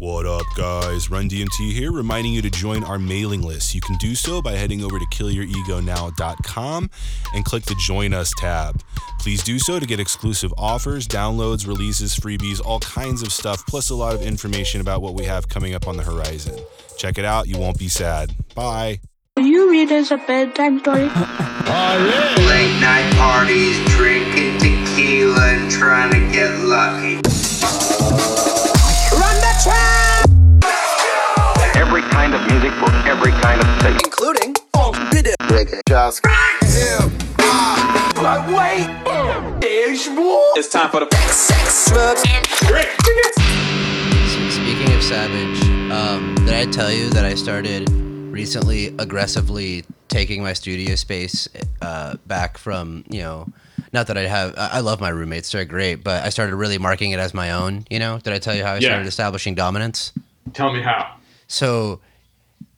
What up, guys? Run DMT here, reminding you to join our mailing list. You can do so by heading over to killyouregonow.com and click the Join Us tab. Please do so to get exclusive offers, downloads, releases, freebies, all kinds of stuff, plus a lot of information about what we have coming up on the horizon. Check it out, you won't be sad. Bye. Will you read us a bedtime story? Oh, Late night parties, drinking tequila and trying to get lucky. Music for every kind of taste. including Just it's time for the sex shrubs. Speaking of Savage, um, did I tell you that I started recently aggressively taking my studio space uh, back from, you know, not that I have, I I love my roommates, they're great, but I started really marking it as my own, you know? Did I tell you how I Yeah. started establishing dominance? Tell me how. So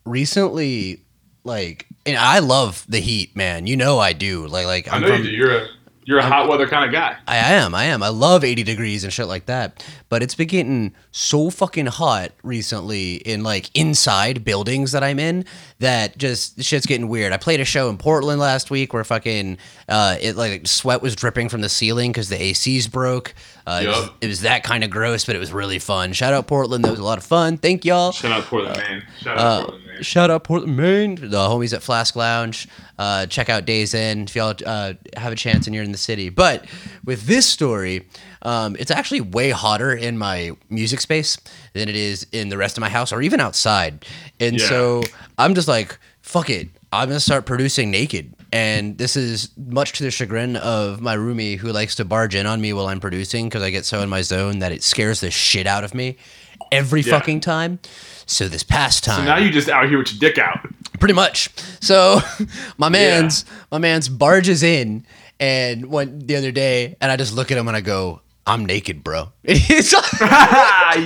recently, like, and I love the heat, man. You know I do. Like, like I I'm know from, you do. You're a you're a hot weather kind of guy. I am, I am. I love 80 degrees and shit like that. But it's been getting so fucking hot recently in like inside buildings that I'm in that just shit's getting weird. I played a show in Portland last week where fucking uh, it like sweat was dripping from the ceiling because the ACs broke. Uh, it, was, it was that kind of gross, but it was really fun. Shout out Portland, that was a lot of fun. Thank y'all. Shout out Portland, man. Shout out Uh, Portland, man. shout out Portland, Maine. The homies at Flask Lounge. Uh, check out Days In if y'all uh, have a chance and you're in the city. But with this story, um, it's actually way hotter in my music space than it is in the rest of my house or even outside. And Yeah. so I'm just like, fuck it. I'm gonna start producing naked. And this is much to the chagrin of my roomie who likes to barge in on me while I'm producing because I get so in my zone that it scares the shit out of me every Yeah. fucking time. So this past time, So now you just out here with your dick out. pretty much. So my man's my man's barges in and went the other day, and I just look at him and I go, "I'm naked, bro." And he's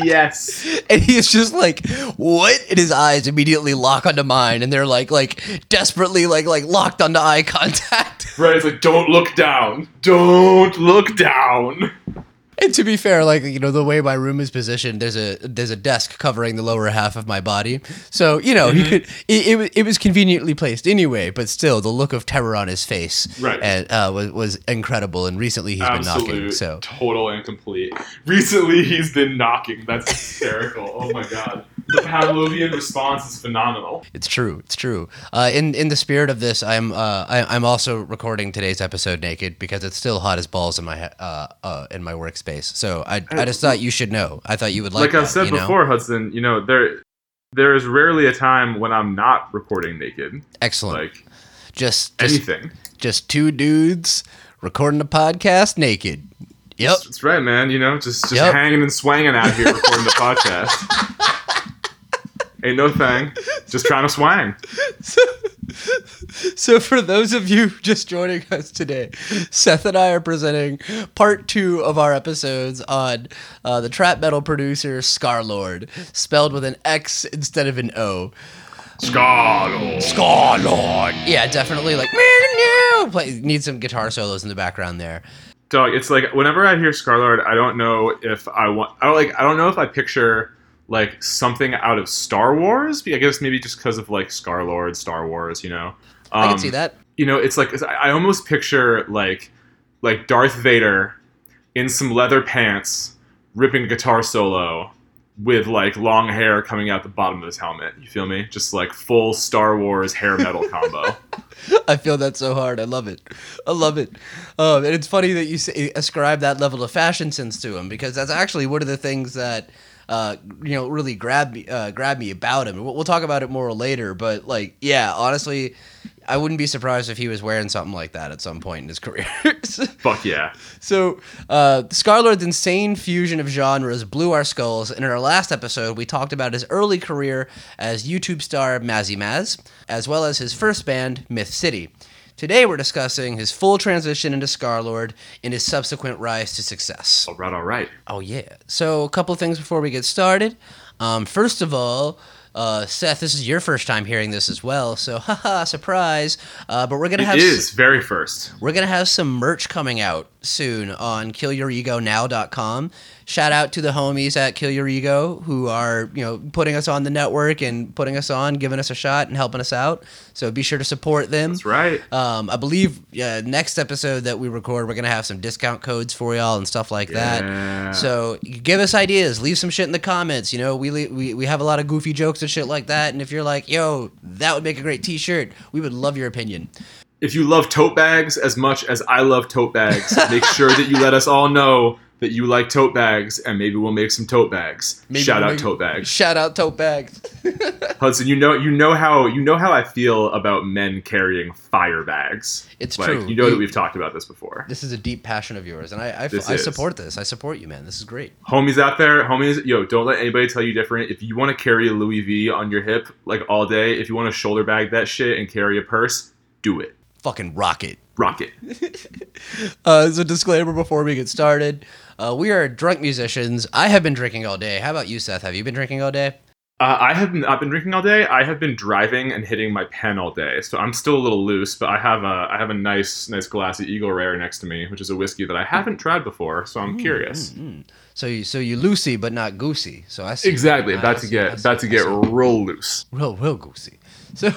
yes. and he's just like, "What?" And his eyes immediately lock onto mine, and they're like like desperately like like locked onto eye contact. Right. It's like don't look down. Don't look down. And to be fair, like you know, the way my room is positioned, there's a there's a desk covering the lower half of my body, so you know Mm-hmm. could. It, it, it was conveniently placed anyway, but still, the look of terror on his face, Right. and uh, was was incredible. And recently, he's been knocking. So total and complete. Recently, he's been knocking. That's hysterical. oh my god. The Pavlovian response is phenomenal. it's true. It's true. Uh, in in the spirit of this, I'm uh, I, I'm also recording today's episode naked because it's still hot as balls in my he- uh, uh, in my workspace. So I I just thought you should know. I thought you would like. Like, I've said you know? before, Hudson, you know there there is rarely a time when I'm not recording naked. Excellent. Like just just anything. just two dudes recording a podcast naked. Yep. That's right, man. You know, just just Yep. hanging and swanging out here recording the podcast. Ain't no thing. Just trying to swang. So, for those of you just joining us today, Seth and I are presenting part two of our episodes on uh, the trap metal producer Scarlord, spelled with an X instead of an O. Scarlet. Scarlord. Yeah, definitely like play, need some guitar solos in the background there. Dog, it's like whenever I hear Scarlord, I don't know if I want. I don't like. I don't know if I picture like something out of Star Wars. I guess maybe just because of like Scarlord, Star Wars. You know. I can Um, see that. you know, it's like I I almost picture like like Darth Vader in some leather pants ripping a guitar solo with like long hair coming out the bottom of his helmet. You feel me? Just like full Star Wars hair metal combo. I feel that so hard. I love it. I love it. Um, and it's funny that you say, ascribe that level of fashion sense to him because that's actually one of the things that uh, you know really grabbed me uh, grabbed me about him. We'll, we'll talk about it more later. But like, yeah, honestly, I wouldn't be surprised if he was wearing something like that at some point in his career. Fuck yeah. So, uh, Scarlord's insane fusion of genres blew our skulls, and in our last episode, we talked about his early career as YouTube star Mazzi Maz, as well as his first band, Myth City. Today, we're discussing his full transition into Scarlord and his subsequent rise to success. All right, all right. Oh, yeah. So, a couple of things before we get started. Um, first of all, uh, Seth, this is your first time hearing this as well, so haha, surprise. Uh, but we're gonna It have is very first. we're gonna have some merch coming out soon on killyouregonow.com. Shout out to the homies at Kill Your Ego who are, you know, putting us on the network and putting us on, giving us a shot and helping us out. So be sure to support them. That's right. Um, I believe uh, next episode that we record, we're gonna have some discount codes for y'all and stuff like Yeah. that. So give us ideas, leave some shit in the comments. You know, we, le- we we have a lot of goofy jokes and shit like that. And if you're like, yo, that would make a great T-shirt, we would love your opinion. If you love tote bags as much as I love tote bags, make sure that you let us all know that you like tote bags, and maybe we'll make some tote bags. Maybe Shout we'll out make- tote bags. Shout out tote bags. Hudson, you know you know how you know how I feel about men carrying fire bags. It's like, true. You know that we've talked about this before. This is a deep passion of yours, and I I, This I support this. I support you, man. This is great. Homies out there, homies, yo, don't let anybody tell you different. If you want to carry a Louis V on your hip like all day, if you want to shoulder bag that shit and carry a purse, do it. Fucking rocket. Rocket. Uh, as a disclaimer before we get started, uh, we are drunk musicians. I have been drinking all day. How about you, Seth? Have you been drinking all day? Uh, I have not been drinking all day. I have been driving and hitting my pen all day, so I'm still a little loose. But I have a I have a nice nice glass of Eagle Rare next to me, which is a whiskey that I haven't tried before. So I'm curious. So you so you loosey but not goosey. So I see. Exactly, about to get about to get real loose. real real goosey. So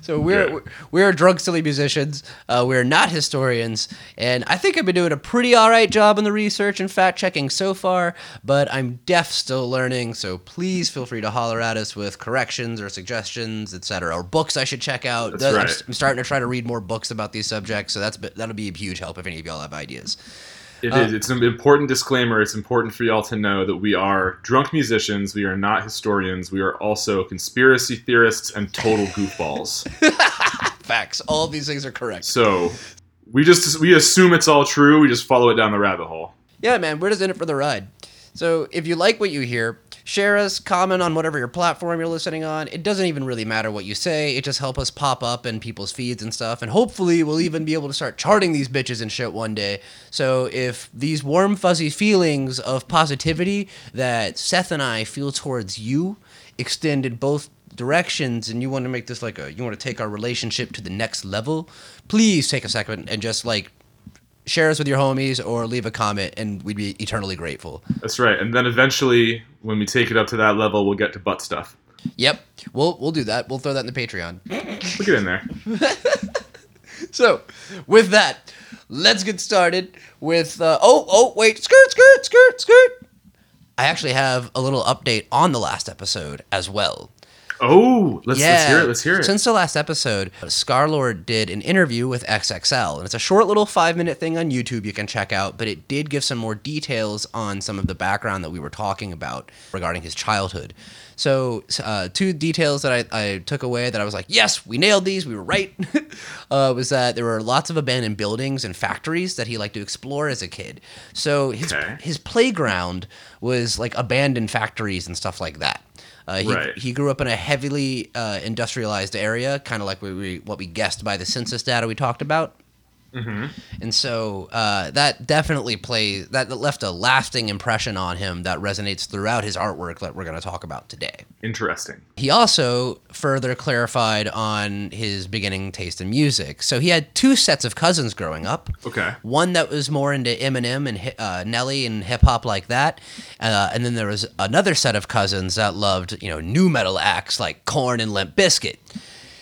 so we're Yeah. we're, drunk silly musicians. Uh, we're not historians, and I think I've been doing a pretty all right job in the research and fact checking so far. But I'm deaf still learning. So please feel free to holler at us with corrections or suggestions, etc. Or books I should check out. That's I'm, right. I'm starting to try to read more books about these subjects. So that's that'll be a huge help if any of y'all have ideas. It Uh, is. It's an important disclaimer. It's important for y'all to know that we are drunk musicians. We are not historians. We are also conspiracy theorists and total goofballs. Facts. All of these things are correct. so we just we assume it's all true. We just follow it down the rabbit hole. Yeah, man, we're just in it for the ride. So if you like what you hear, share us, comment on whatever your platform you're listening on. It doesn't even really matter what you say. It just helps us pop up in people's feeds and stuff. And hopefully we'll even be able to start charting these bitches and shit one day. So if these warm fuzzy feelings of positivity that Seth and I feel towards you extend in both directions and you want to make this like a you want to take our relationship to the next level, please take a second and just like share us with your homies or leave a comment and we'd be eternally grateful. That's right. And then eventually, when we take it up to that level, we'll get to butt stuff. Yep. We'll we'll do that. We'll throw that in the Patreon. Look get in there. So, with that, let's get started with uh, oh oh wait, skirt skirt skirt skirt. I actually have a little update on the last episode as well. Oh, let's, let's hear it. Let's hear it. Since the last episode, Scarlord did an interview with XXL, and it's a short little five minute thing on YouTube you can check out, but it did give some more details on some of the background that we were talking about regarding his childhood. So, uh, two details that I, I took away that I was like, yes, we nailed these, we were right, uh, was that there were lots of abandoned buildings and factories that he liked to explore as a kid. So, his, Okay. his playground was like abandoned factories and stuff like that. Uh, he, Right. he grew up in a heavily uh, industrialized area, kind of like we, we, what we guessed by the census data we talked about. Mm-hmm. And so uh, that definitely plays that left a lasting impression on him that resonates throughout his artwork that we're going to talk about today. Interesting. He also further clarified on his beginning taste in music. So he had two sets of cousins growing up. Okay. One that was more into Eminem and uh, Nelly and hip hop like that, uh, and then there was another set of cousins that loved you know new metal acts like Korn and Limp Bizkit.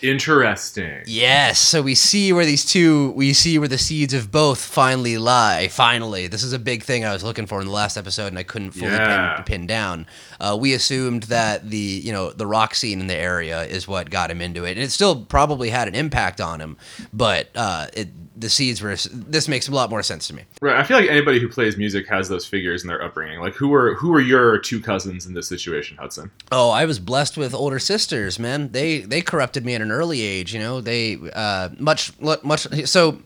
Interesting. Yes, so we see where these two, we see where the seeds of both finally lie. Finally, this is a big thing I was looking for in the last episode, and I couldn't fully Yeah. pin, pin down. Uh, we assumed that the you know the rock scene in the area is what got him into it, and it still probably had an impact on him. But uh, it, the seeds were. This makes a lot more sense to me. Right. I feel like anybody who plays music has those figures in their upbringing. Like, who were who are your two cousins in this situation, Hudson? Oh, I was blessed with older sisters, man. They they corrupted me at an early age. You know, they uh, much much so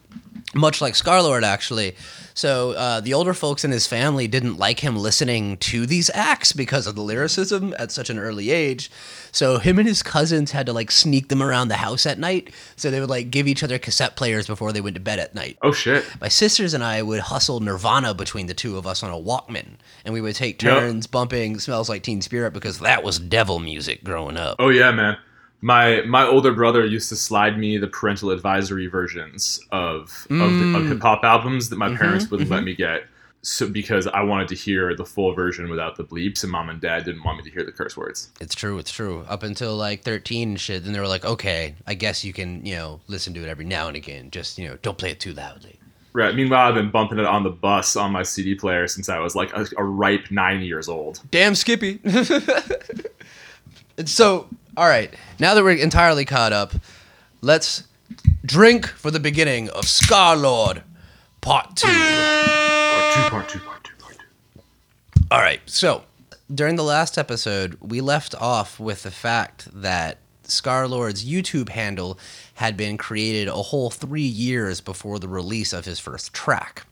much like Scarlord actually. So uh, the older folks in his family didn't like him listening to these acts because of the lyricism at such an early age. So him and his cousins had to like sneak them around the house at night. So they would like give each other cassette players before they went to bed at night. Oh shit. My sisters and I would hustle Nirvana between the two of us on a Walkman, and we would take Yep. turns bumping "Smells Like Teen Spirit" because that was devil music growing up. Oh yeah, man. My my older brother used to slide me the parental advisory versions of of, of mm. hip hop albums that my mm-hmm, parents wouldn't let mm-hmm. me get. So because I wanted to hear the full version without the bleeps, and mom and dad didn't want me to hear the curse words. It's true. It's true. Up until like 13 and shit, then they were like, okay, I guess you can, you know, listen to it every now and again. Just, you know, don't play it too loudly. Right. Meanwhile, I've been bumping it on the bus on my CD player since I was like a, a ripe nine years old. Damn Skippy. And so, all right, now that we're entirely caught up, let's drink for the beginning of Scar Lord Part 2. Part two, part two, part two, part two. All right. So, during the last episode, we left off with the fact that Scar Lord's YouTube handle had been created a whole three years before the release of his first track.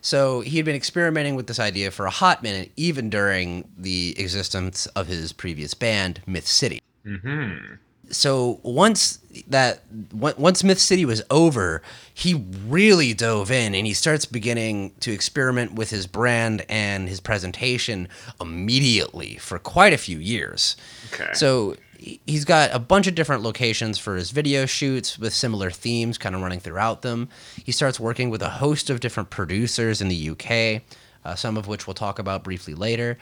So, he had been experimenting with this idea for a hot minute, even during the existence of his previous band, Myth City. So once that once Myth City was over, he really dove in and he starts beginning to experiment with his brand and his presentation immediately for quite a few years. Okay. So he- he's got a bunch of different locations for his video shoots with similar themes kind of running throughout them. He starts working with a host of different producers in the UK, uh, some of which we'll talk about briefly later.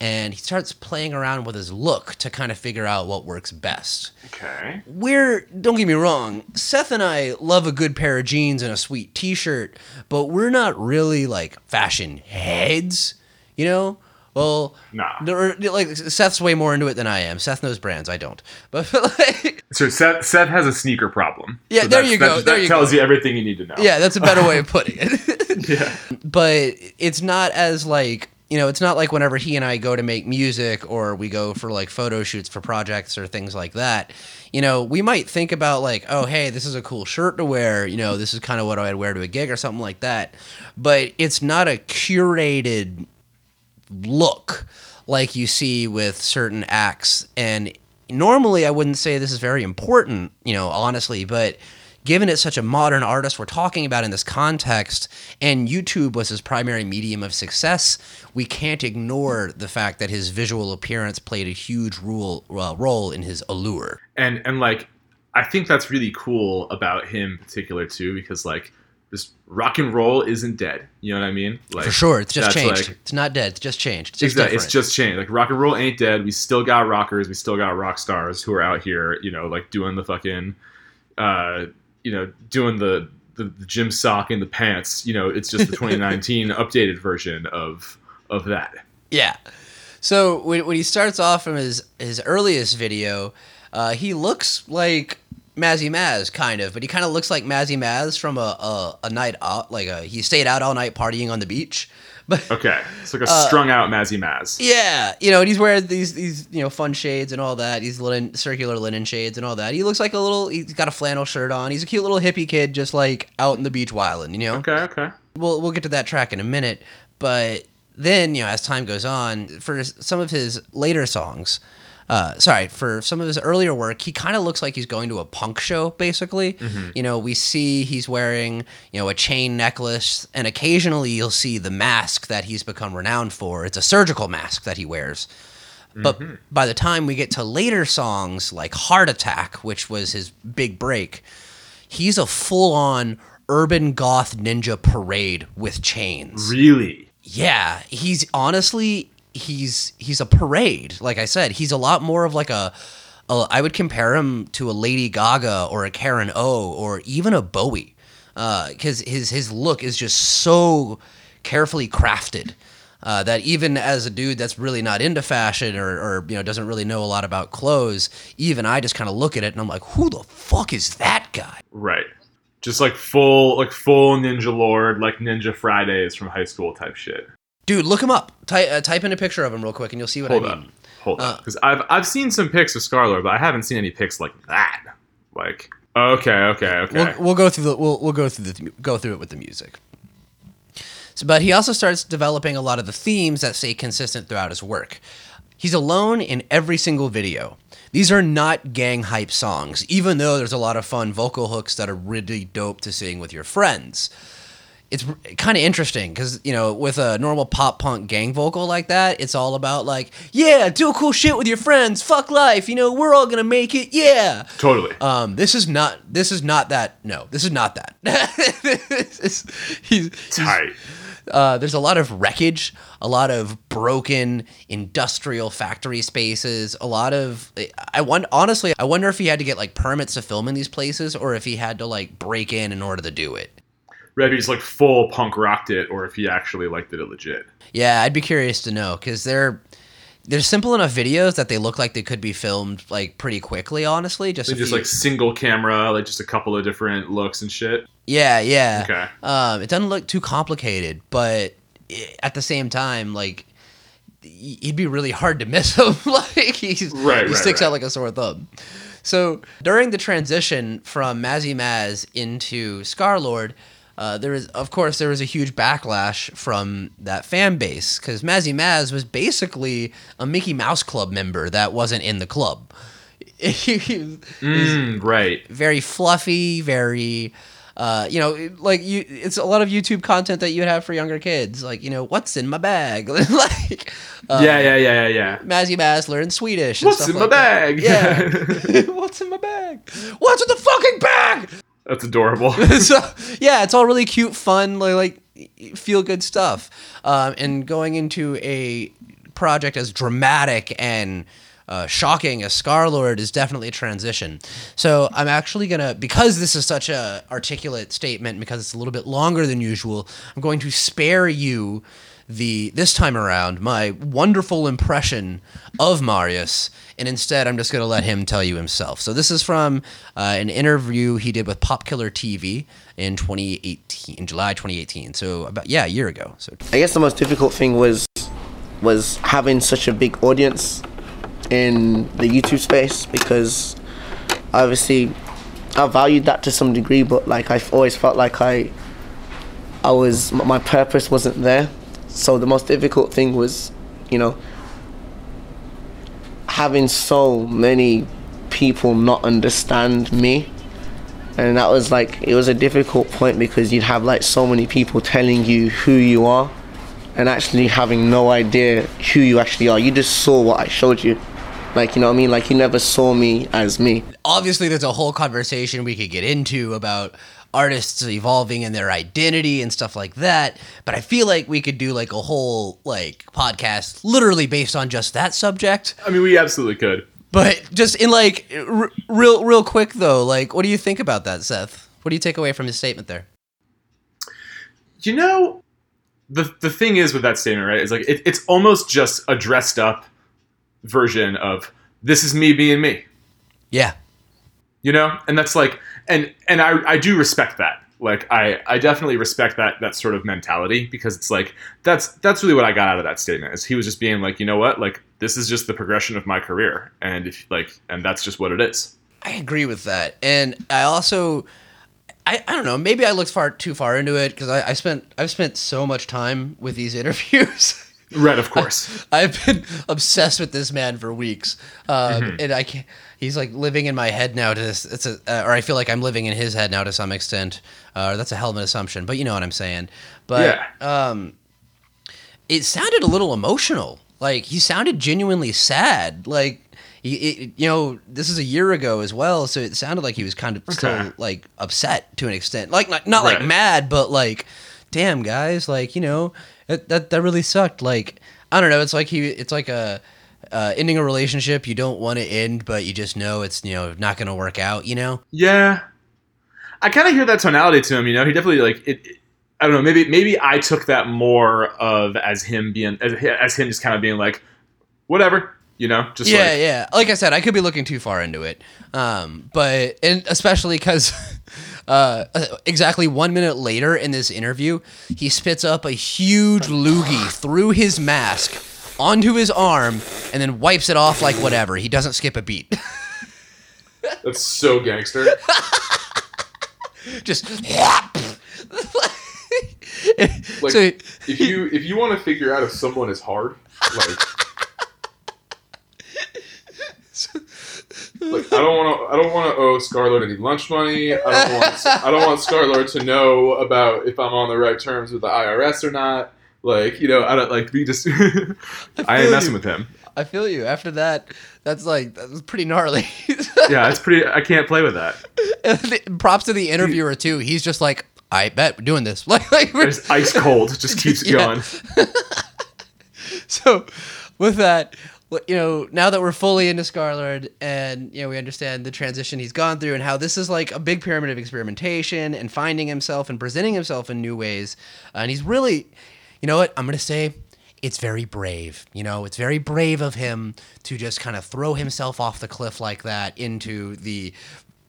And he starts playing around with his look to kind of figure out what works best. Okay. We're, don't get me wrong, Seth and I love a good pair of jeans and a sweet t shirt, but we're not really like fashion heads, you know? Well, Nah. like Seth's way more into it than I am. Seth knows brands, I don't. But like, So Seth, Seth has a sneaker problem. Yeah, So there you go, That, there that you tells go. you everything you need to know. yeah, that's a better way of putting it. Yeah. but it's not as like you know it's not like whenever he and i go to make music or we go for like photo shoots for projects or things like that you know we might think about like oh hey this is a cool shirt to wear you know this is kind of what i'd wear to a gig or something like that. But it's not a curated look like you see with certain acts. And normally i wouldn't say this is very important you know honestly but given it's such a modern artist we're talking about in this context and youtube was his primary medium of success we can't ignore the fact that his visual appearance played a huge rule, uh, role in his allure and and like I think that's really cool about him in particular too, because like this rock and roll isn't dead. You know what I mean? Like for sure it's just changed like- it's not dead it's just changed it's just Exactly. It's just changed. Like rock and roll ain't dead. We still got rockers. We still got rock stars who are out here, you know, like doing the fucking, uh, you know, doing the the, the gym sock and the pants. You know, it's just the 2019 updated version of of that. Yeah. So when, when he starts off from his his earliest video, uh, he looks like Mazzi Maz kind of, but he kind of looks like Mazzi Maz from a, a a night out, like a he stayed out all night partying on the beach. But Okay, it's like a Uh, strung out Mazzi Maz. yeah, you know, and he's wearing these these you know fun shades and all that. He's linen circular linen shades and all that. He looks like a little. He's got a flannel shirt on. He's a cute little hippie kid, just like out in the beach wilding. You know. Okay, okay. we'll we'll get to that track in a minute, but then you know as time goes on, for some of his later songs, uh, sorry, for some of his earlier work, he kind of looks like he's going to a punk show. Basically, you know, we see he's wearing you know a chain necklace, and occasionally you'll see the mask that he's become renowned for. It's a surgical mask that he wears. But by the time we get to later songs like Heart Attack, which was his big break, he's a full on urban goth ninja parade with chains. Really? Yeah, he's honestly he's he's a parade. Like I said, he's a lot more of like a, a I would compare him to a Lady Gaga or a Karen O or even a Bowie, because his his look is just so carefully crafted. Uh, that even as a dude that's really not into fashion or, or you know doesn't really know a lot about clothes, even I just kind of look at it and I'm like, who the fuck is that guy? Right. Just like full, like full Ninja Lord, like Ninja Fridays from high school type shit. Dude, look him up. Ty- uh, type in a picture of him real quick, and you'll see what Hold I mean. hold Uh, up, because I've I've seen some pics of Scarlord, but I haven't seen any pics like that. Like, okay, okay, okay. We'll, we'll go through the we'll, we'll go through the go through it with the music. So, but he also starts developing a lot of the themes that stay consistent throughout his work. He's alone in every single video. These are not gang hype songs, even though there's a lot of fun vocal hooks that are really dope to sing with your friends. It's kind of interesting because you know with a normal pop punk gang vocal like that, it's all about like yeah, do cool shit with your friends, fuck life, you know we're all gonna make it, yeah. Totally. Um, this is not this is not that. No, this is not that. This is- he's, he's- Tight. uh, there's a lot of wreckage, a lot of broken industrial factory spaces, a lot of. I want honestly, I wonder if he had to get like permits to film in these places, or if he had to like break in in order to do it. Or just like full punk rocked it, or if he actually liked it legit. Yeah, I'd be curious to know because they're they're simple enough videos that they look like they could be filmed like pretty quickly. Honestly, just Like just few- like single camera, like just a couple of different looks and shit. Yeah, yeah. Okay. Um, it doesn't look too complicated, but at the same time, like he'd be really hard to miss him. like he's, Right, he right, sticks right. out like a sore thumb. So during the transition from Mazzi Maz into Scarlord, uh, there is, of course, there was a huge backlash from that fan base because Mazzi Maz was basically a Mickey Mouse Club member that wasn't in the club. Was- Mm, right. very fluffy, very uh, you know, like you it's a lot of YouTube content that you'd have for younger kids, like, you know, what's in my bag? like uh, yeah, yeah, yeah, yeah, yeah. Mazzi Maz learned Swedish. and What's stuff in my that. bag? Yeah. what's in my bag? What's in the fucking bag? That's adorable. so yeah, it's all really cute, fun, like, like feel good stuff. Um, and going into a project as dramatic and uh, shocking as Scarlord is definitely a transition. So I'm actually gonna because this is such a articulate statement because it's a little bit longer than usual. I'm going to spare you the this time around my wonderful impression of Marius, and instead I'm just going to let him tell you himself. So this is from uh, an interview he did with Pop Killer TV in 2018, in July 2018. So about yeah, a year ago. So I guess the most difficult thing was was having such a big audience in the YouTube space because obviously I valued that to some degree, but like I've always felt like I I was my purpose wasn't there. So the most difficult thing was, you know, having so many people not understand me. And that was like it was a difficult point because you'd have like so many people telling you who you are and actually having no idea who you actually are. You just saw what i showed you. Like you know what i mean? Like you never saw me as me. Obviously there's a whole conversation we could get into about artists evolving in their identity and stuff like that but i feel like we could do like a whole like podcast literally based on just that subject I mean, we absolutely could. but just in like r- real real quick though like what do you think about that seth what do you take away from his statement there You know, the the thing is with that statement, right? Is like it, it's almost just a dressed up version of this is me being me. yeah you know? And that's like and and i i do respect that. Like i i definitely respect that that sort of mentality because it's like that's that's really what i got out of that statement is he was just being like you know what? Like this is just the progression of my career. And if like and that's just what it is. I agree with that, and I also, I, I don't know, maybe I looked far too far into it because I, I spent I've spent so much time with these interviews. Right of course I've been obsessed with this man for weeks, um, and I can't. He's like living in my head now. To this, it's a, uh, or I feel like I'm living in his head now to some extent. Uh, that's a hell of an assumption, but you know what I'm saying. But um, it sounded a little emotional. Like he sounded genuinely sad. Like he, it, you know, this is a year ago as well, so it sounded like he was kind of still like upset to an extent. Like not not like mad, but like, damn guys, like you know, it, that that really sucked. Like I don't know, it's like he, it's like a. Uh, ending a relationship you don't want to end, but you just know it's you know not going to work out. You know, yeah i kind of hear that tonality to him you know he definitely like it, it- i don't know maybe maybe i took that more of as him being as, as him just kind of being like whatever you know just yeah, like yeah. Like I said, I could be looking too far into it, um, but and especially because uh, exactly one minute later in this interview, he spits up a huge loogie through his mask onto his arm and then wipes it off like whatever. He doesn't skip a beat. that's so gangster Just Like, so if you if you want to figure out if someone is hard, like, like I don't want to. I don't want to owe Scarlord any lunch money. I don't want. I don't want Scarlord to know about if I'm on the right terms with the IRS or not. Like you know, I don't like be just. I feel ain't messing you. with him. I feel you. After that, that's like that was pretty gnarly. Yeah, it's pretty. I can't play with that. Props to the interviewer too. He's just like, I bet we're doing this. Like, like we're, It's ice cold. Just keeps Yeah. going. so with that you know now that we're fully into Scarlord and you know we understand the transition he's gone through and how this is like a big pyramid of experimentation and finding himself and presenting himself in new ways uh, and he's really you know what i'm gonna say it's very brave you know it's very brave of him to just kind of throw himself off the cliff like that into the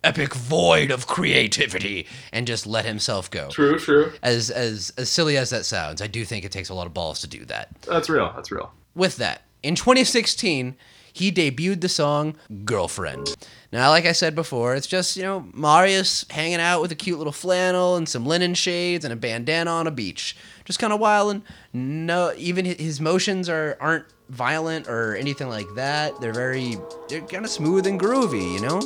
epic void of creativity and just let himself go True, true. as as as silly as that sounds i do think it takes a lot of balls to do that That's real. That's real. with that, in 2016, he debuted the song Girlfriend. Now, like I said before, it's just, you know, Marius hanging out with a cute little flannel and some linen shades and a bandana on a beach. Just kind of wilding. No, even his motions are aren't violent or anything like that. They're very, they're kind of smooth and groovy, you know?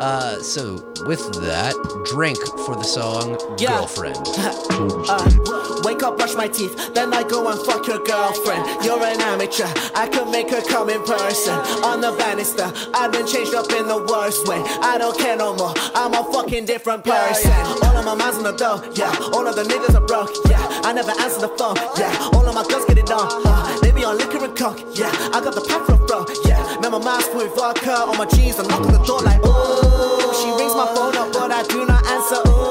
Uh, so, with that, drink for the song Yeah. Girlfriend. Uh, wake up, brush my teeth, then I go and fuck your girlfriend. You're an amateur, I could make her come in person. On the banister, I've been changed up in the worst way. I don't care no more, I'm a fucking different person. All of my minds on the door, yeah. All of the niggas are broke, yeah. I never answer the phone, yeah. All of my girls get it on, uh, they be on liquor and coke, yeah. I got the pack from bro, yeah. Now my mask with vodka on my jeans, I knock on the door like, oh. She rings my phone up, but I do not answer, ooh.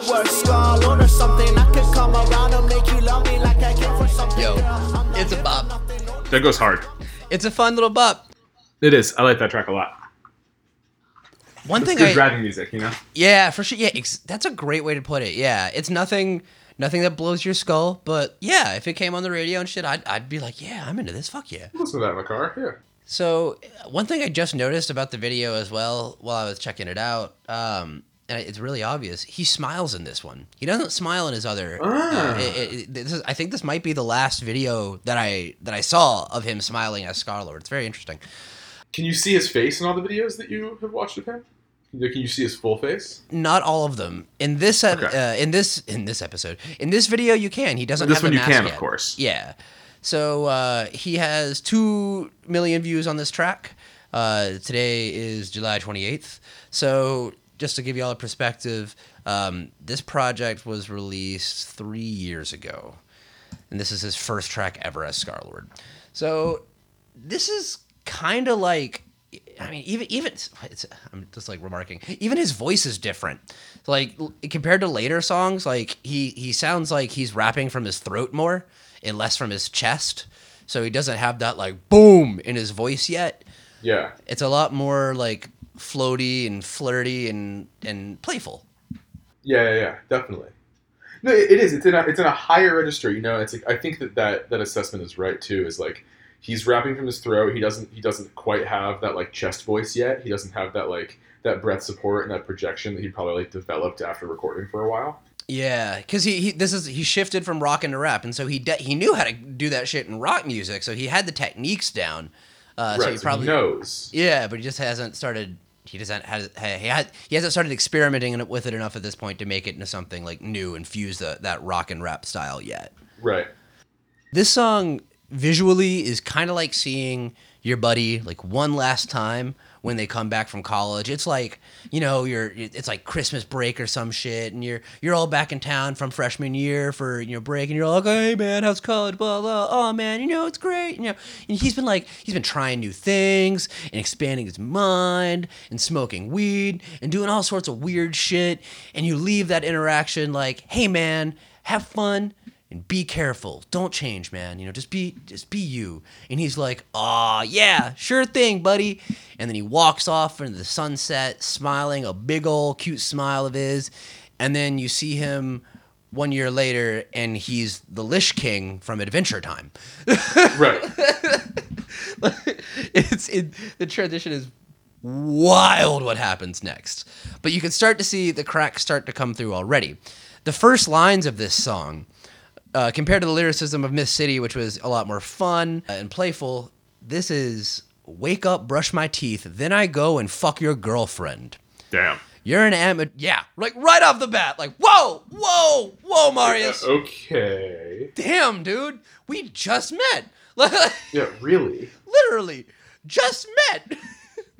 The worst, Scarlord or something. I could come around and make you love me like I came from something. Yo, it's a bop. That goes hard. It's a fun little bop. It is. I like that track a lot. One It's thing good I, driving music, you know. Yeah, for sure. Yeah, ex- that's a great way to put it. Yeah, it's nothing, nothing that blows your skull. But yeah, if it came on the radio and shit, I'd, I'd be like, yeah, I'm into this. Fuck yeah. Listen to that in the car. Yeah. So uh, one thing I just noticed about the video as well while I was checking it out, um, and it's really obvious. He smiles in this one. He doesn't smile in his other. Ah. Uh, it- it- this is, I think this might be the last video that I that I saw of him smiling as Scar Lord. It's very interesting. Can you see his face in all the videos that you have watched of him? Can you see his full face? Not all of them. In this ep- Okay. uh, in this in this episode, in this video, you can. He doesn't. This have one you mask can, of course. Yeah. So uh, he has two million views on this track. Uh, today is July 28th. So just to give you all a perspective, um, this project was released three years ago, and this is his first track ever as Scarlord. So this is kind of like I mean, even even it's, I'm just like remarking. Even his voice is different. Like compared to later songs, like he he sounds like he's rapping from his throat more and less from his chest. So he doesn't have that like boom in his voice yet. Yeah. It's a lot more like floaty and flirty and and playful. Yeah, yeah, yeah, definitely. No, it, it is. It's in a it's in a higher register. You know, it's like I think that, that that assessment is right too. Is like he's rapping from his throat. He doesn't he doesn't quite have that like chest voice yet. He doesn't have that like that breath support and that projection that he probably like developed after recording for a while. Yeah, because he, he this is he shifted from rock into rap, and so he de- he knew how to do that shit in rock music, so he had the techniques down. Uh, so he so probably he knows. Yeah, but he just hasn't started. He doesn't has he hasn't started experimenting with it enough at this point to make it into something like new and fuse the, that rock and rap style yet. Right. This song visually is kind of like seeing your buddy like one last time when they come back from college. It's like you know you're it's like Christmas break or some shit, and you're you're all back in town from freshman year for you know break, and you're all like, hey man, how's college? Blah blah. Oh man, you know it's great. You know, and he's been like he's been trying new things and expanding his mind and smoking weed and doing all sorts of weird shit, and you leave that interaction like, hey man, have fun and be careful. Don't change, man. You know, just be just be you. And he's like, "Aw, yeah, sure thing, buddy." And then he walks off into the sunset, smiling a big old cute smile of his. And then you see him one year later, and he's the Lich King from Adventure Time. Right. it's it, the transition is wild what happens next. But you can start to see the cracks start to come through already. The first lines of this song, uh, compared to the lyricism of Myth City, which was a lot more fun and playful, this is wake up, brush my teeth, then I go and fuck your girlfriend. Damn. You're an amateur. Yeah, like right off the bat, like whoa, whoa, whoa, Marius. Okay. Damn, dude, we just met. Yeah, really? Literally, just met.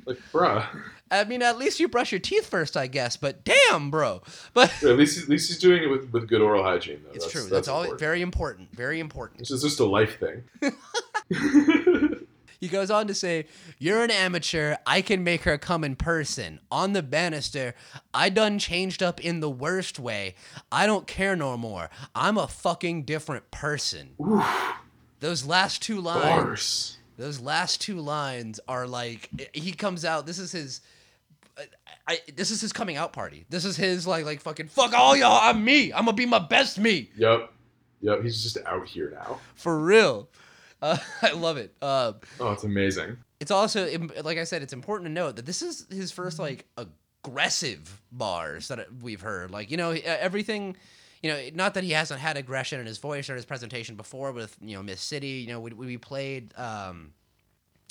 Like, bruh. I mean, at least you brush your teeth first, I guess. But damn, bro. But Yeah, at least at least he's doing it with, with good oral hygiene though. it's true. That's, all. important. Very important. Very important. This is just a life thing. He goes on to say, "You're an amateur. I can make her come in person on the banister. I done changed up in the worst way. I don't care no more. I'm a fucking different person." Those last two lines. Bars. Those last two lines are like he comes out. This is his. I, this is his coming out party. This is his like like fucking fuck all y'all. I'm me. I'm gonna be my best me Yep. Yep. He's just out here now. for real. Uh, I love it. Uh, Oh, it's amazing. it's also like I said, it's important to note that this is his first like aggressive bars that we've heard. Like you know e- everything. You know, not that he hasn't had aggression in his voice or his presentation before with you know Myth City. You know, we, we played. Um,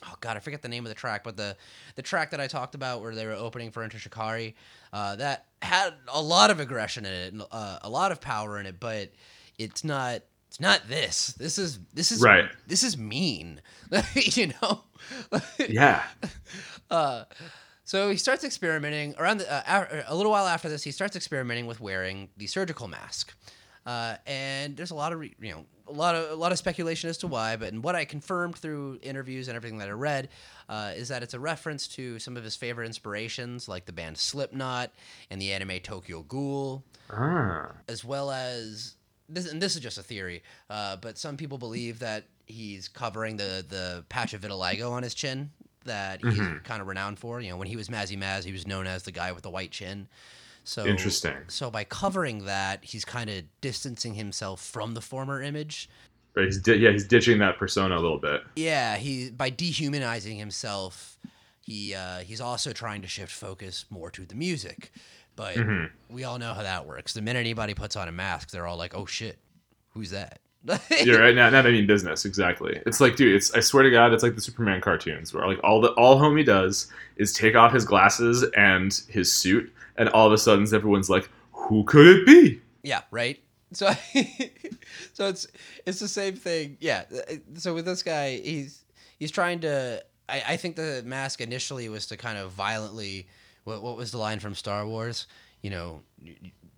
oh god, I forget the name of the track, but the the track that I talked about where they were opening for Enter Shikari, uh, that had a lot of aggression in it, and, uh, a lot of power in it, but it's not. It's not this. This is this is Right. This is mean. you know. Yeah. So he starts experimenting around the, uh, a- a little while after this. He starts experimenting with wearing the surgical mask, uh, and there's a lot of re- you know a lot of a lot of speculation as to why. But and what I confirmed through interviews and everything that I read uh, is that it's a reference to some of his favorite inspirations, like the band Slipknot and the anime Tokyo Ghoul Ah. as well as this, and this is just a theory, uh, but some people believe that he's covering the the patch of vitiligo on his chin that he's kind of renowned for. You know, when he was Mazzi Maz, he was known as the guy with the white chin. So Interesting. So by covering that, he's kind of distancing himself from the former image. Right. He's di- yeah. He's ditching that persona a little bit. Yeah, he by dehumanizing himself, he uh, he's also trying to shift focus more to the music. But we all know how that works. The minute anybody puts on a mask, they're all like, "Oh shit, who's that?" You're right now. Now they mean business exactly. It's like, dude. It's I swear to God, it's like the Superman cartoons where like all the all homie does is take off his glasses and his suit, and all of a sudden everyone's like, who could it be? Yeah, right. So, so it's it's the same thing. Yeah. So with this guy, he's he's trying to. I, I think the mask initially was to kind of violently. What, what was the line from Star Wars? You know,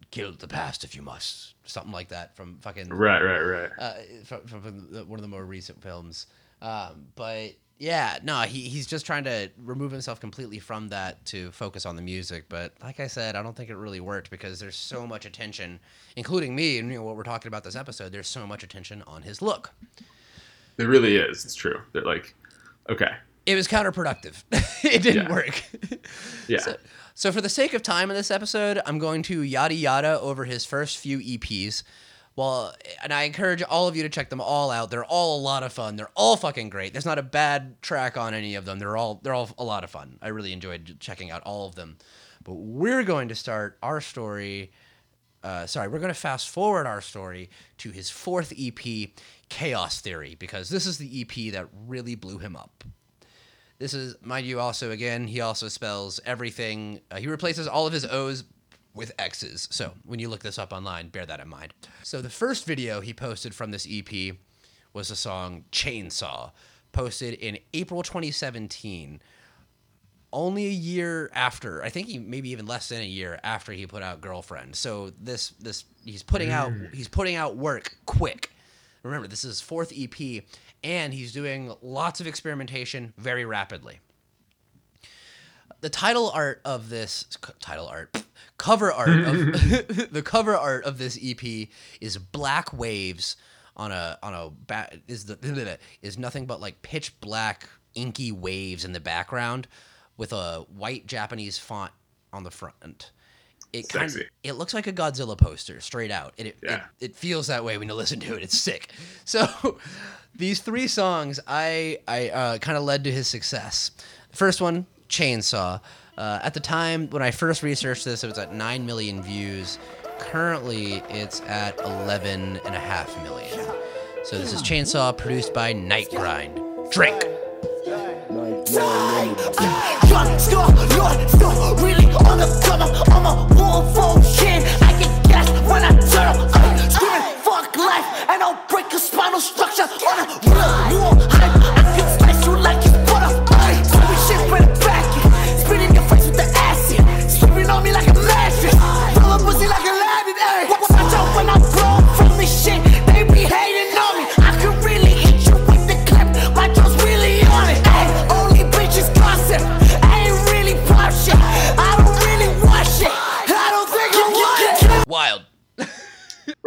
kill the past if you must. Something like that from fucking Right. Right. Right. uh, from, from from the, one of the more recent films. Um, but yeah, no, he, he's just trying to remove himself completely from that to focus on the music. But like I said, I don't think it really worked because there's so much attention, including me, and you know what we're talking about this episode. There's so much attention on his look. It really is. It's true. They're like, okay, It was counterproductive. it didn't Yeah. work. yeah, So, so for the sake of time in this episode, I'm going to yada yada over his first few EPs. Well, and I encourage all of you to check them all out. They're all a lot of fun. They're all fucking great. There's not a bad track on any of them. They're all they're all a lot of fun. I really enjoyed checking out all of them. But we're going to start our story. Uh, sorry, we're going to fast forward our story to his fourth EP, Chaos Theory, because this is the EP that really blew him up. This is, mind you, also again, he also spells everything. Uh, he replaces all of his O's with X's. So when you look this up online, bear that in mind. So the first video he posted from this EP was the song Chainsaw, posted in April 2017. Only a year after, I think he maybe even less than a year after he put out Girlfriend. So this this he's putting out mm. he's putting out work quick. Remember, this is his fourth EP, and he's doing lots of experimentation very rapidly. The title art of this title art, cover art of the cover art of this EP is black waves on a on a ba- is the is nothing but like pitch black inky waves in the background with a white Japanese font on the front. It kind of, it looks like a Godzilla poster straight out. It, it, Yeah. it it feels that way when you listen to it. It's sick. So these three songs I I uh, kind of led to his success. The first one, Chainsaw. Uh, at the time when I first researched this, it was at 9 million views. Currently, it's at 11 and a half million. So this is Chainsaw produced by Night Grind. Drink. Structure on a real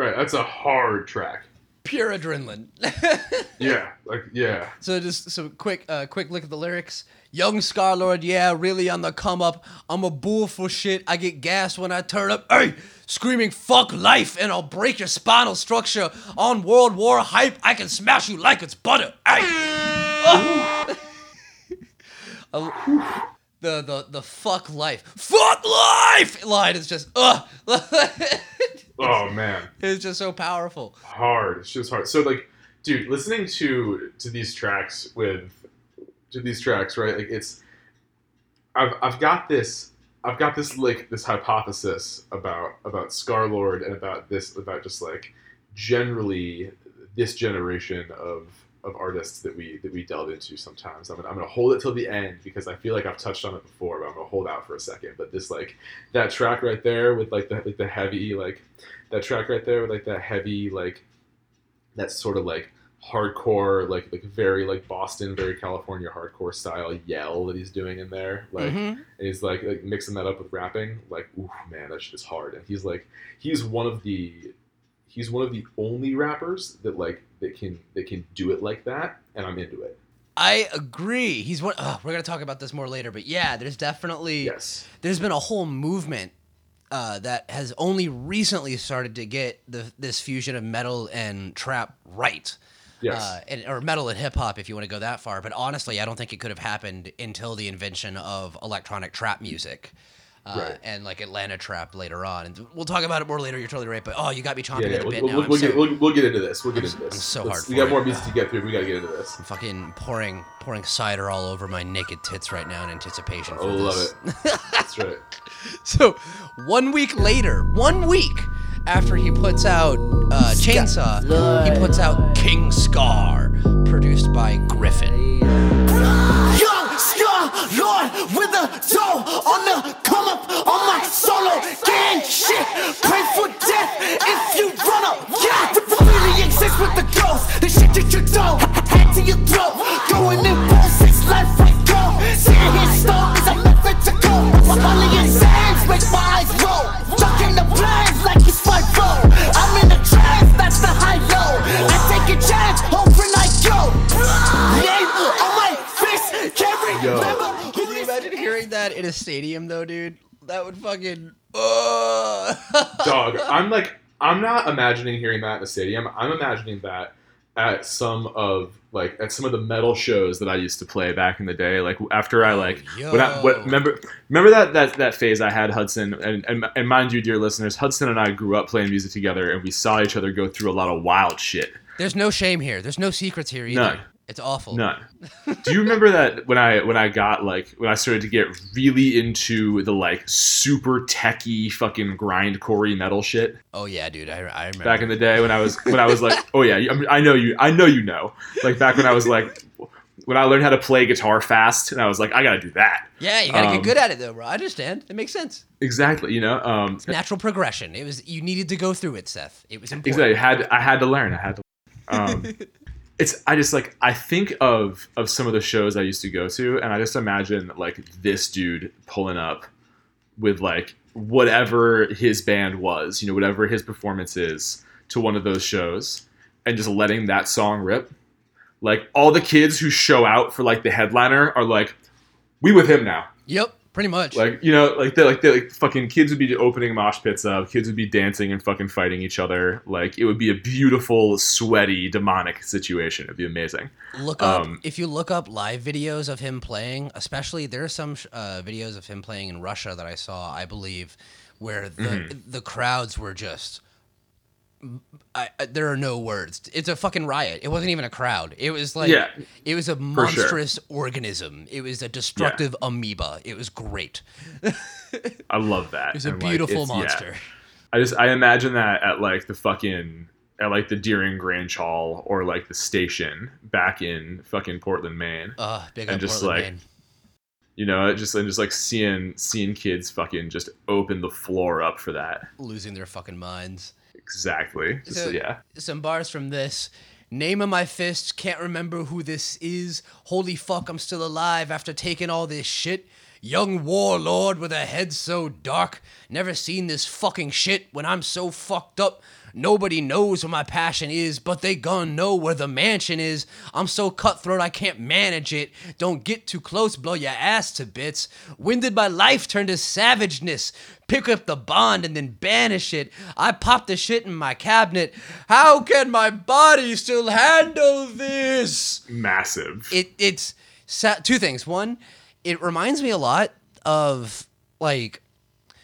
Right, that's a hard track. Pure adrenaline. Yeah, like yeah. So just so quick, uh, quick look at the lyrics. Young Scar Lord, yeah, really on the come up. I'm a bull for shit. I get gas when I turn up. Hey, screaming fuck life, and I'll break your spinal structure. On World War hype, I can smash you like it's butter. Hey. I- the the the fuck life, fuck life line is just uh. Oh man, it's just so powerful. hard. It's just hard. So like, dude, listening to to these tracks with to these tracks, right? Like it's I've I've got this I've got this like this hypothesis about about Scarlord and about this about just like generally this generation of of artists that we that we delve into sometimes. I'm gonna, I'm gonna hold it till the end because I feel like I've touched on it before, but I'm gonna hold out for a second. But this like that track right there with like the like the heavy like that track right there with like that heavy like that sort of like hardcore like like very like Boston very California hardcore style yell that he's doing in there like Mhm. and he's like like mixing that up with rapping like ooh man that shit is hard and he's like he's one of the he's one of the only rappers that like that can that can do it like that and I'm into it I agree. He's one. Oh, we're gonna talk about this more later, but yeah, there's definitely yes there's been a whole movement uh, that has only recently started to get the this fusion of metal and trap right. Yes. Uh, and, or metal and hip hop, if you want to go that far. But honestly, I don't think it could have happened until the invention of electronic trap music. Uh, Right. And like Atlanta trap later on, and we'll talk about it more later. You're totally right, but oh, you got me chomping yeah, at yeah the we'll, bit we'll, now. we'll, I'm we'll get, we'll, we'll get into this we'll get into I'm this so Let's- hard we for got it. more music to get through we gotta get into this I'm fucking pouring pouring cider all over my naked tits right now in anticipation for oh love this. it that's right So, one week later, one week after he puts out uh, Chainsaw, he puts out King Scar, produced by Griffin. Young Scar Lord with a toe on the come up on my solo gang shit. Pray for death if you run up. Yeah, the really exists with the ghost. The shit that you don't had to your throat. Going in full six life I go. Seeing his stone is a method to go. Only his hands make my eyes roll. Chucking the blinds like he's five I'm in a trance, that's the high low. I take a chance, hoping I go. Name on my fist, can't Yo. remember. Can you imagine hearing that in a stadium, though, dude? That would fucking. Uh. dog i'm like i'm not imagining hearing that in a stadium i'm imagining that at some of like at some of the metal shows that i used to play back in the day like after i like when i what, remember remember that that that phase i had hudson and, and and mind you dear listeners hudson and i grew up playing music together and we saw each other go through a lot of wild shit There's no shame here. There's no secrets here either. None. It's awful. None. Do you remember that when I when I got like when I started to get really into the like super techie fucking grindcore metal shit Oh yeah, dude. I, I remember. back in the day when I was when I was like oh yeah I, I know you I know you know like back when I was like when I learned how to play guitar fast and I was like I gotta do that yeah, you gotta um, get good at it though, bro. I understand. It makes sense. exactly you know um It's natural progression. It was you needed to go through it, Seth. It was important. exactly I had I had to learn I had to um it's I just like I think of of some of the shows I used to go to, and I just imagine like this dude pulling up with like whatever his band was, you know, whatever his performance is to one of those shows, and just letting that song rip. Like all the kids who show out for like the headliner are like, we with him now. Yep, Pretty much. Like you know, like the like the like, fucking kids would be opening mosh pits up. Kids would be dancing and fucking fighting each other. Like it would be a beautiful, sweaty, demonic situation. It'd be amazing. look up um, if you look up live videos of him playing especially there are some uh, videos of him playing in russia that i saw i believe where the Mm-hmm. the crowds were just I, I, there are no words. It's a fucking riot. It wasn't even a crowd. It was like Yeah, it was a sure. monstrous organism. It was a destructive amoeba. It was great. I love that. It was a And, like, beautiful it's- yeah. monster. I just I imagine that at like the fucking at like the Deering Grange Hall or like the station back in fucking Portland, Maine. Uh, big And up just, Portland, like, Maine. You know, it just and just like seeing seeing kids fucking just open the floor up for that. losing their fucking minds. Exactly. Just, So- yeah. some bars from this. Name of my fist, can't remember who this is. Holy fuck, I'm still alive after taking all this shit. Young warlord with a head so dark. Never seen this fucking shit when I'm so fucked up. Nobody knows where my passion is, but they gon' know where the mansion is. I'm so cutthroat I can't manage it. Don't get too close, blow your ass to bits. When did my life turn to savageness? Pick up the bond and then banish it. I pop the shit in my cabinet. How can my body still handle this? Massive. it it's sa- two things. One, it reminds me a lot of like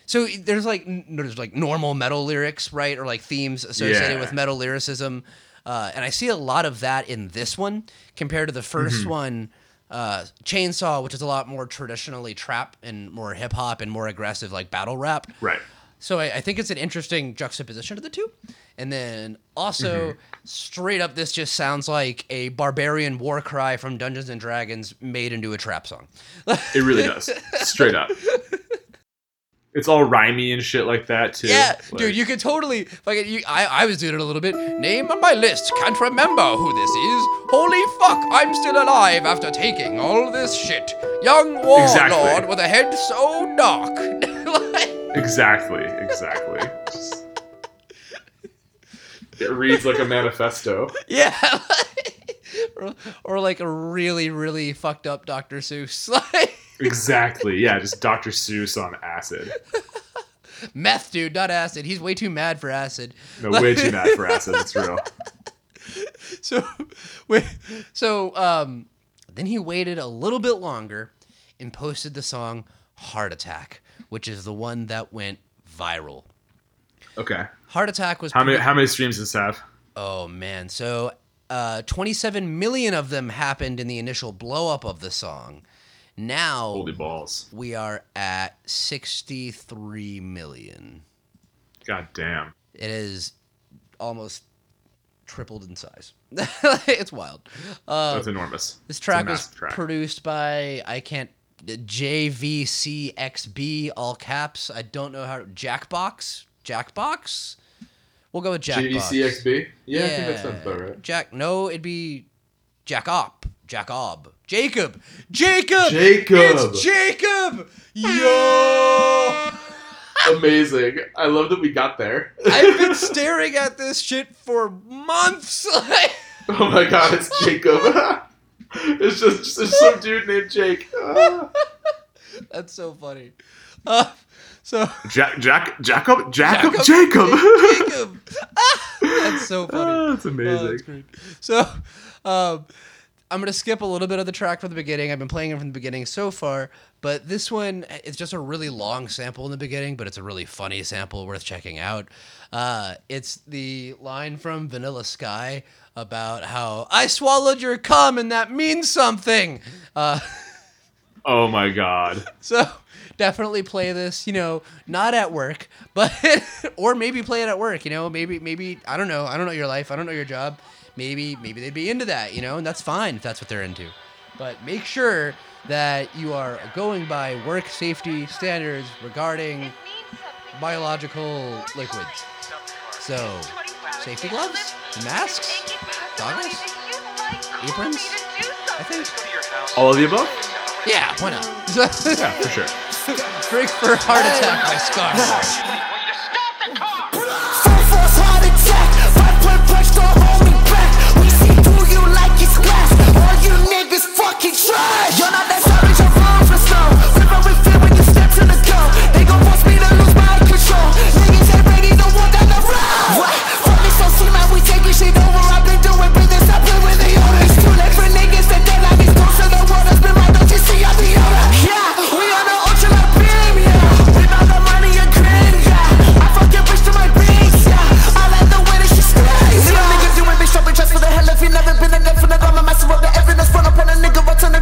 so there's like there's like normal metal lyrics, right, or like themes associated Yeah. with metal lyricism, uh, and I see a lot of that in this one compared to the 1st Mm-hmm. one. Uh, Chainsaw, which is a lot more traditionally trap and more hip hop and more aggressive, like battle rap. right. So I, I think it's an interesting juxtaposition of the two. And then also, Mm-hmm. straight up, this just sounds like a barbarian war cry from Dungeons and Dragons made into a trap song. It really does. Straight up. It's all rhymey and shit like that too. Yeah, Like, dude, you could totally like. You, I I was doing it a little bit. Name on my list. Can't remember who this is. Holy fuck! I'm still alive after taking all this shit. Young warlord Exactly. with a head so dark. Like- Exactly. Exactly. Just- it reads like a manifesto. yeah. or, or like a really really fucked up Dr. Seuss. Like Exactly. Yeah, just Dr. Seuss on acid. meth, dude, not acid. He's way too mad for acid. No, way too mad for acid. It's real. so wait, so um then he waited a little bit longer and posted the song heart attack which is the one that went viral Okay. heart attack was How many how many streams does this have? oh man so uh 27 million of them happened in the initial blow up of the song now Holy balls. we are at 63 million God damn. it is almost tripled in size it's wild uh, That's enormous. This track was track. produced by I can't JVCXB all caps. I don't know how Jackbox. Jackbox. We'll go with Jackbox. JVCXB? Yeah, I think that sounds about right. Jack. No, it'd be Jackop. Jacob. Jacob. Jacob. Jacob. It's Jacob. Yo. Amazing. I love that we got there. I've been staring at this shit for months. Oh my god, it's Jacob. it's just, some dude named Jake. Ah. That's so funny. Uh, so Jack, Jack, Jacob, Jacob, Jacob. Jacob. Jacob. That's so funny. Ah, that's Oh, amazing. that's great. So, um, I'm gonna skip a little bit of the track from the beginning. I've been playing it from the beginning so far, but this one it's just a really long sample in the beginning, but it's a really funny sample worth checking out. Uh, it's the line from Vanilla Sky about how I swallowed your cum and that means something. Uh, oh my god. so definitely play this, you know, not at work, but or maybe play it at work, you know, maybe maybe I don't know, I don't know your life, I don't know your job. Maybe maybe they'd be into that, you know, and that's fine if that's what they're into. But make sure that you are going by work safety standards regarding biological liquids. So, safety gloves, masks, goggles, aprons, I think. All of the above? Yeah, why not? Yeah, for sure. Drink for heart attack by Scar.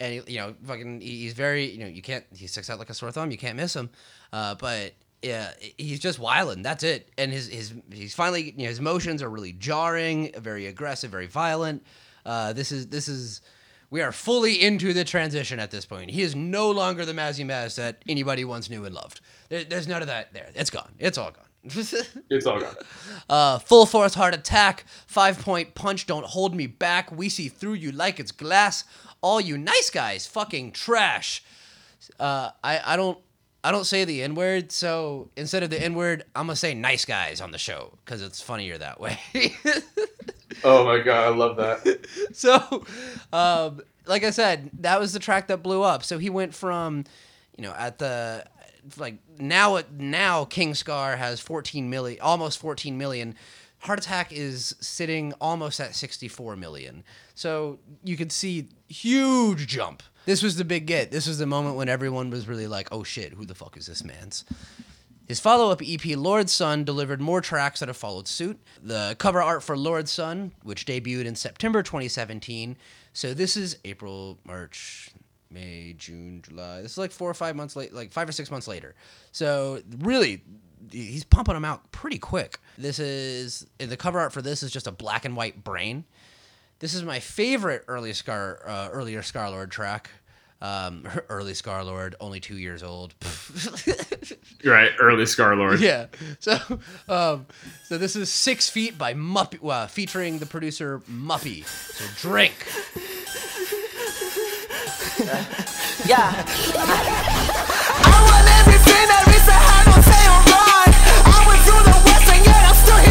and you know, fucking, he's very, you know, you can't, he sticks out like a sore thumb. You can't miss him, uh, but. Yeah, he's just wilding. That's it. And his his he's finally you know his motions are really jarring, very aggressive, very violent. Uh, this is this is we are fully into the transition at this point. He is no longer the Mazzi Maz that anybody once knew and loved. There, there's none of that there. It's gone. It's all gone. It's all gone. uh, full force heart attack, five point punch, don't hold me back. We see through you like it's glass. All you nice guys, fucking trash. Uh, I, I don't I don't say the N word, so instead of the N word, I'm gonna say nice guys on the show because it's funnier that way. Oh my god, I love that. so um, like i said that was the track that blew up so he went from you know at the like now now king scar has 14 million almost 14 million heart attack is sitting almost at 64 million so you could see huge jump this was the big get this was the moment when everyone was really like oh shit who the fuck is this man's his follow up EP, Lord's Son, delivered more tracks that have followed suit. The cover art for Lord's Son, which debuted in September 2017. So this is April, March, May, June, July. This is like four or five months late, like five or six months later. So really, he's pumping them out pretty quick. This is the cover art for this is just a black and white brain. This is my favorite early Scar, uh, earlier Scarlord track. Um, early Scarlord, only two years old. Right, early Scar Lord. Yeah. So, um, so this is Six Feet by Muppy, uh, featuring the producer Muppy. So drink. Yeah. I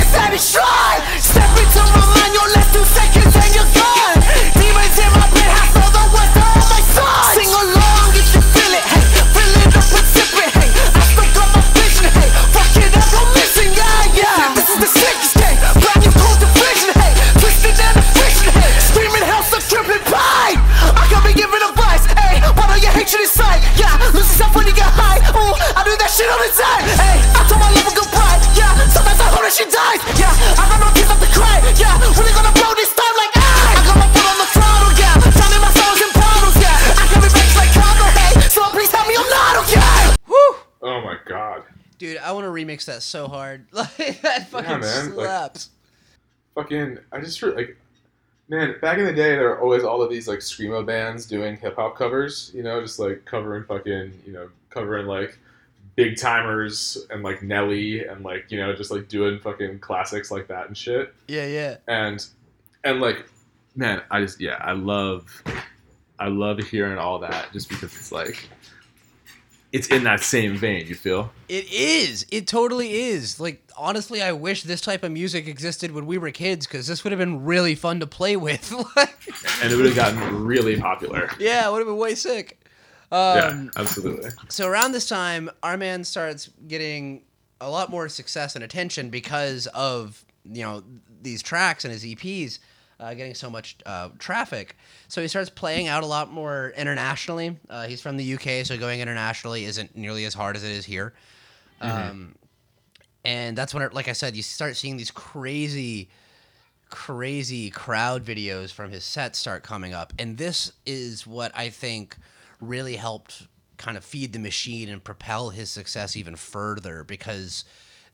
Standing strong. Step into my mind, your last two seconds and you're gone. Demons in my pit, I know the words to all my songs. Sing along if you feel it, hey. Fill it up hey. I still got my vision, hey. Fuck it I'm missing, yeah, yeah. This is the sickest game. Brand new cold division, hey. Twisted and efficient, hey. Screaming hell, so tripping pie. I can be giving advice, hey. What are your hatred inside? Yeah, lose when you get high. Ooh, I do that shit all the time. Hey, sometimes I hope that she dies. Yeah, I got no tears left to cry. Yeah, really gonna blow this time like I. I got my foot on the throttle, yeah. Drowning my sorrows in bottles, yeah. I can be back like Congo, hey. So please tell me I'm not okay. Oh my god. Dude, I want to remix that so hard. Like that fucking man, like- slaps. Fucking, I just re- like, man. Back in the day, there were always all of these like screamo bands doing hip hop covers. You know, just like covering fucking, you know, covering like big timers and like Nelly and like you know just like doing fucking classics like that and shit. yeah, yeah. and and like man i just yeah i love i love hearing all that just because it's like it's in that same vein you feel It is. It totally is. Like honestly, I wish this type of music existed when we were kids because this would have been really fun to play with. And it would have gotten really popular yeah, it would have been way sick. Yeah Um, absolutely So around this time, our man starts getting a lot more success and attention because of you know these tracks and his EPs uh, getting so much uh, traffic. So he starts playing out a lot more internationally. Uh, he's from the UK, so going internationally isn't nearly as hard as it is here. Um, and that's when, it, like I said, you start seeing these crazy, crazy crowd videos from his set start coming up. And this is what I think really helped kind of feed the machine and propel his success even further because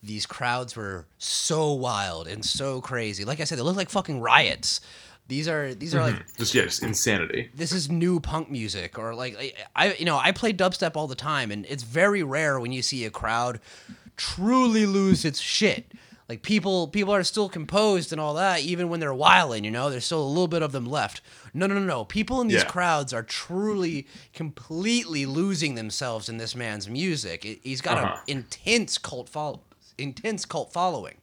these crowds were so wild and so crazy. Like I said, they look like fucking riots. These are these are like mm-hmm. just yeah just insanity this is new punk music or like I you know I play dubstep all the time and it's very rare when you see a crowd truly lose its shit. Like people people are still composed and all that even when they're wilding, you know, there's still a little bit of them left. No, no, no, no. People in these Yeah. crowds are truly completely losing themselves in this man's music. He's got Uh-huh. an intense cult follow intense cult following.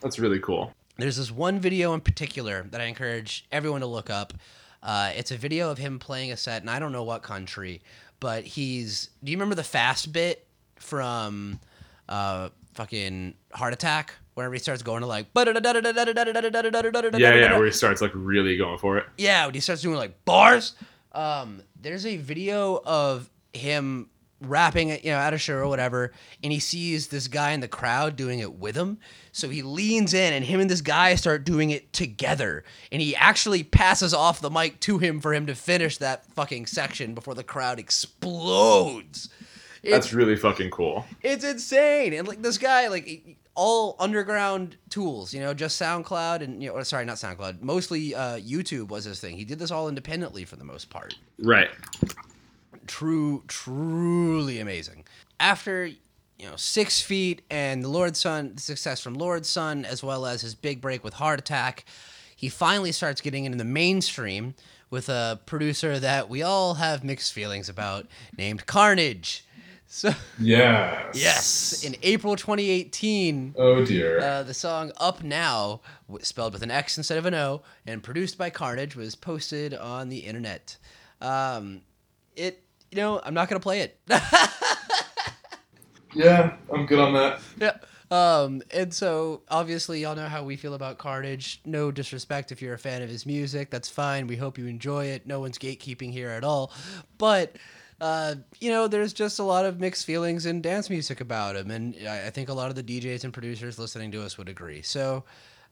that's really cool There's this one video in particular that I encourage everyone to look up. Uh, it's a video of him playing a set, and I don't know what country, but he's. Do you remember the fast bit from uh, fucking Heart Attack? Whenever he starts going to like. yeah yeah where he starts like really going for it Yeah, when he starts doing like bars. Um, there's a video of him rapping, you know, at a show or whatever, and he sees this guy in the crowd doing it with him. So he leans in, and him and this guy start doing it together. And he actually passes off the mic to him for him to finish that fucking section before the crowd explodes. That's really fucking cool. It's insane. And like this guy, like all underground tools, you know, just SoundCloud and you know, sorry, not SoundCloud. Mostly uh, YouTube was his thing. He did this all independently for the most part. Right. True, truly amazing. After you know, six feet and the Lord's Son the success from Lord's Son, as well as his big break with Heart Attack, he finally starts getting into the mainstream with a producer that we all have mixed feelings about, named Carnage. So Yes. yes, in April 2018, Oh dear. uh, the song "Up Now," spelled with an X instead of an O, and produced by Carnage, was posted on the internet. Um, it, you know, I'm not gonna play it. yeah, I'm good on that. yeah. Um, and so obviously y'all know how we feel about Carnage. No disrespect if you're a fan of his music, that's fine. We hope you enjoy it. No one's gatekeeping here at all. But uh, you know, there's just a lot of mixed feelings in dance music about him, and I, I think a lot of the DJs and producers listening to us would agree. So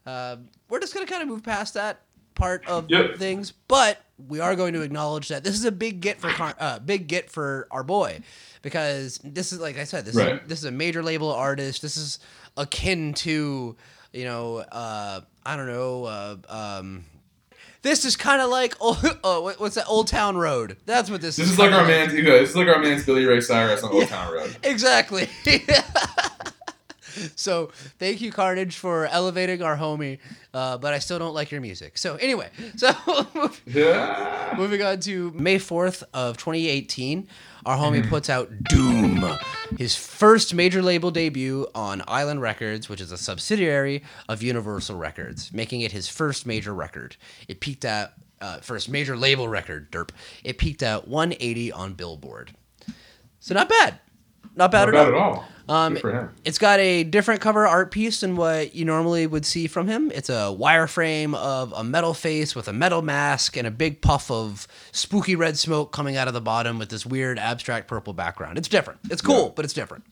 uh, we're just gonna kind of move past that part of Yep. things, but we are going to acknowledge that this is a big get for Car- uh, big get for our boy because this is like I said, this is this is a major label artist. This is akin to you know uh, I don't know. Uh, um, this is kind of like old, oh, oh what's that? Old Town Road. That's what this, This is like kinda our man's. This is like our man's Billy Ray Cyrus on Old Town Road. Exactly. so thank you, Carnage, for elevating our homie. Uh, but I still don't like your music. So anyway, so Yeah. moving on to May fourth of 2018, our homie puts out Doom, his first major label debut on Island Records, which is a subsidiary of Universal Records, making it his first major record. It peaked at uh, first major label record, derp. It peaked at 180 on Billboard. So not bad. Not bad, Not at, bad all. at all. Um, Good for him. It's got a different cover art piece than what you normally would see from him. It's a wireframe of a metal face with a metal mask and a big puff of spooky red smoke coming out of the bottom with this weird abstract purple background. It's different. It's cool, Yeah. but it's different.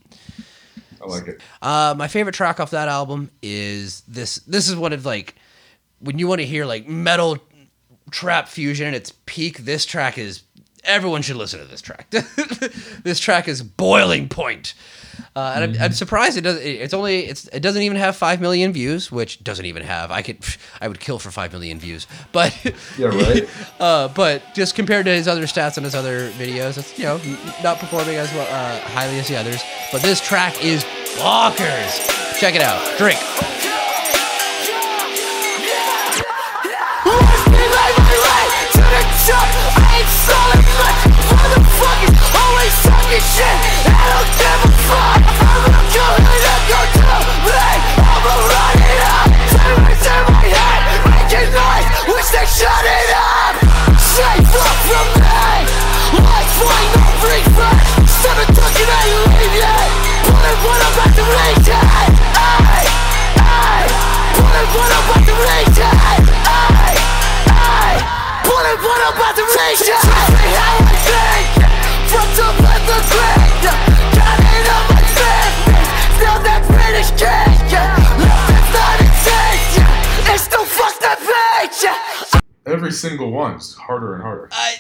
I like it. Uh, my favorite track off that album is this. This is one of like when you want to hear like metal trap fusion at its peak. This track is everyone should listen to this track. this track is boiling point. Uh, and I'm, I'm surprised it doesn't. It's only it's it doesn't even have five million views, which doesn't even have. I could I would kill for five million views, but Yeah, right. uh, but just compared to his other stats and his other videos, it's you know not performing as well uh, highly as the others. But this track is bonkers. Check it out. Drink. Shut talking shit. I don't give a fuck. I'm not gonna let go. Single one's harder and harder. I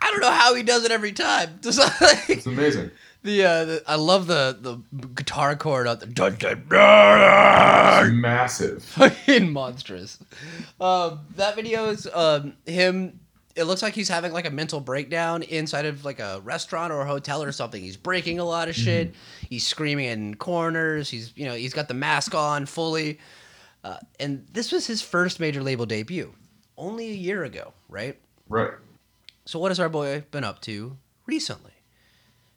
I don't know how he does it every time. It's amazing. the, uh, the I love the the guitar chord on the dun, dun, dun. massive. fucking monstrous. Um, that video is um, him. It looks like he's having like a mental breakdown inside of like a restaurant or a hotel or something. He's breaking a lot of shit. He's screaming in corners. He's you know he's got the mask on fully. Uh, and this was his first major label debut, only a year ago, right? Right. So what has our boy been up to recently?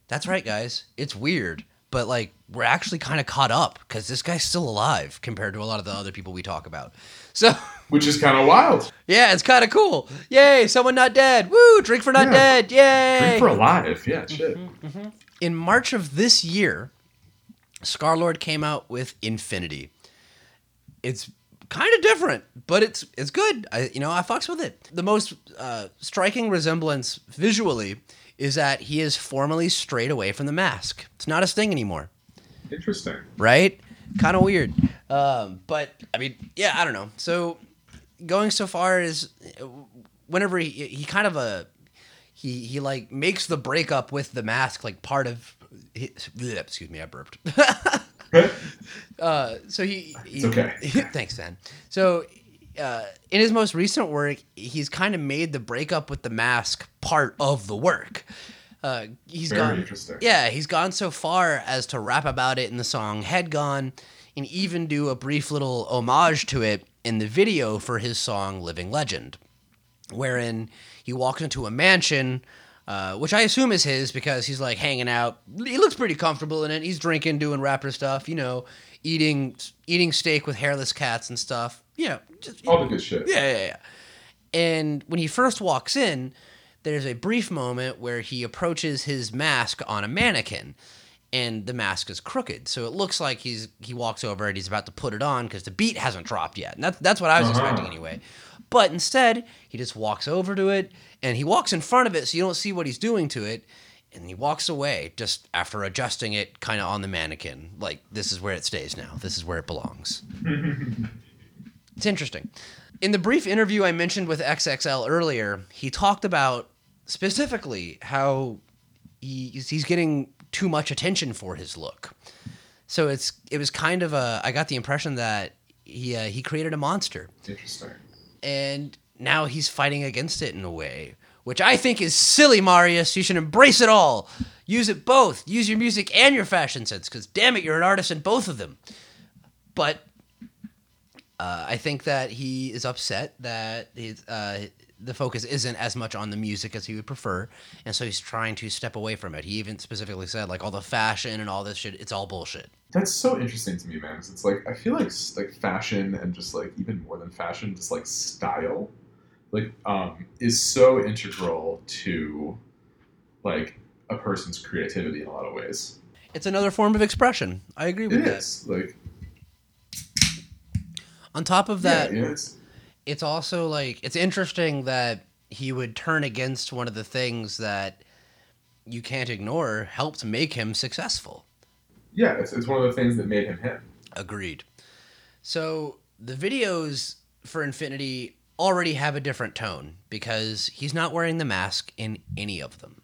That's right, guys. It's weird, but like we're actually kind of caught up because this guy's still alive compared to a lot of the other people we talk about. So Which is kind of wild. yeah, it's kind of cool. Yay, someone not dead. Woo, drink for not Yeah. dead. Yay. Drink for alive. Yeah, mm-hmm, shit. Mm-hmm. In March of this year, Scarlord came out with Infinity. It's kind of different, but it's it's good. I you know I fucks with it. The most uh, striking resemblance visually is that he is formally strayed away from the mask. It's not a sting anymore, Interesting. right? Kind of weird. Um, but I mean, yeah, I don't know. So going so far as whenever he he kind of a he he like makes the breakup with the mask like part of his, excuse me, I burped. uh, so he, he It's okay. thanks, Dan. So uh, in his most recent work, he's kind of made the breakup with the mask part of the work. Uh, he's Very gone, interesting. yeah, he's gone so far as to rap about it in the song "Head Gone," and even do a brief little homage to it in the video for his song "Living Legend," wherein he walks into a mansion. Uh, which I assume is his because he's like hanging out. He looks pretty comfortable in it. He's drinking, doing rapper stuff, you know, eating eating steak with hairless cats and stuff. You know, just All the good shit. yeah, yeah, yeah. And when he first walks in, there's a brief moment where he approaches his mask on a mannequin, and the mask is crooked. So it looks like he's he walks over and he's about to put it on because the beat hasn't dropped yet. And that's that's what I was expecting anyway. But instead, he just walks over to it and he walks in front of it so you don't see what he's doing to it. And he walks away just after adjusting it kind of on the mannequin. Like, this is where it stays now. This is where it belongs. It's interesting. In the brief interview I mentioned with XXL earlier, he talked about specifically how he, he's getting too much attention for his look. So it's it was kind of a I got the impression that he uh, he created a monster Interesting. and now he's fighting against it in a way which I think is silly, Marius. You should embrace it all. Use it both. Use your music and your fashion sense, because damn it, you're an artist in both of them. But uh, I think that he is upset that uh, the focus isn't as much on the music as he would prefer, and so he's trying to step away from it. He even specifically said, like, all the fashion and all this shit, it's all bullshit. That's so interesting to me, man. it's like I feel like like fashion and just like even more than fashion, just like style, like um, is so integral to like a person's creativity in a lot of ways. It's another form of expression. I agree with It that. is like On top of that, yeah, it's, it's also like it's interesting that he would turn against one of the things that you can't ignore helped make him successful. yeah, it's, it's one of the things that made him him. Agreed. So the videos for Infinity already have a different tone because he's not wearing the mask in any of them.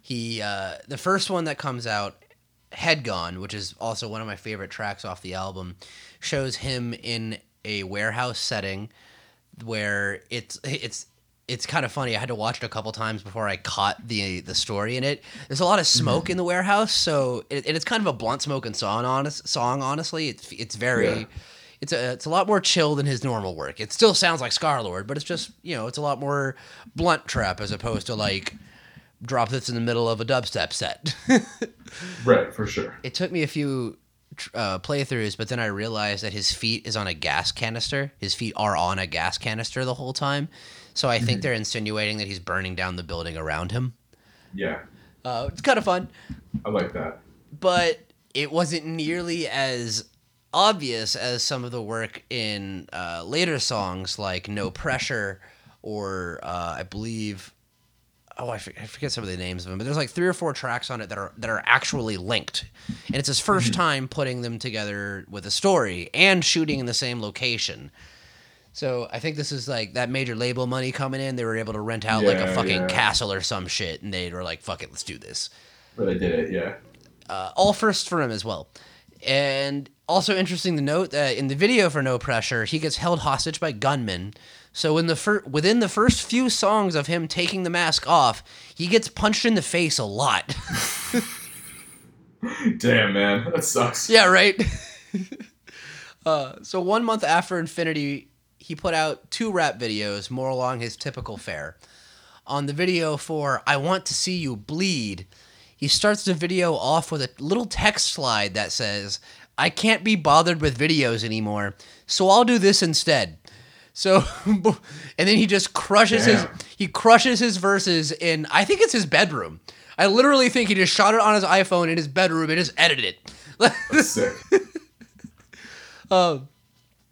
He uh, the first one that comes out, Head Gone, which is also one of my favorite tracks off the album, shows him in a warehouse setting where it's it's it's kind of funny. I had to watch it a couple times before I caught the the story in it. There's a lot of smoke in the warehouse, so it, it's kind of a blunt smoking song. Honest song, honestly, it's it's very. Yeah. It's a it's a lot more chill than his normal work. It still sounds like Scarlord, but it's just you know it's a lot more blunt trap as opposed to like drop this in the middle of a dubstep set. Right, for sure. it took me a few uh, playthroughs, but then I realized that his feet is on a gas canister. His feet are on a gas canister the whole time. So I think they're insinuating that he's burning down the building around him. Yeah, Uh, it's kind of fun, I like that. but it wasn't nearly as obvious as some of the work in uh, later songs like No Pressure or uh, I believe. Oh, I forget, some of the names of them, but there's like three or four tracks on it that are that are actually linked, and it's his 1st time putting them together with a story and shooting in the same location. So I think this is like that major label money coming in. They were able to rent out like a fucking yeah. castle or some shit, and they were like, "Fuck it, let's do this." Where they did it, yeah. uh, all first for him as well. And also interesting to note that in the video for No Pressure, he gets held hostage by gunmen. So in the fir- within the first few songs of him taking the mask off, he gets punched in the face a lot. Damn, man, that sucks. yeah, right. uh, so one month after Infinity, he put out two rap videos, more along his typical fare. On the video for "I Want to See You Bleed," he starts the video off with a little text slide that says, I can't be bothered with videos anymore, so I'll do this instead. So, and then he just crushes his he crushes his verses in I think it's his bedroom. I literally think he just shot it on his iPhone in his bedroom and just edited it. That's sick. Um,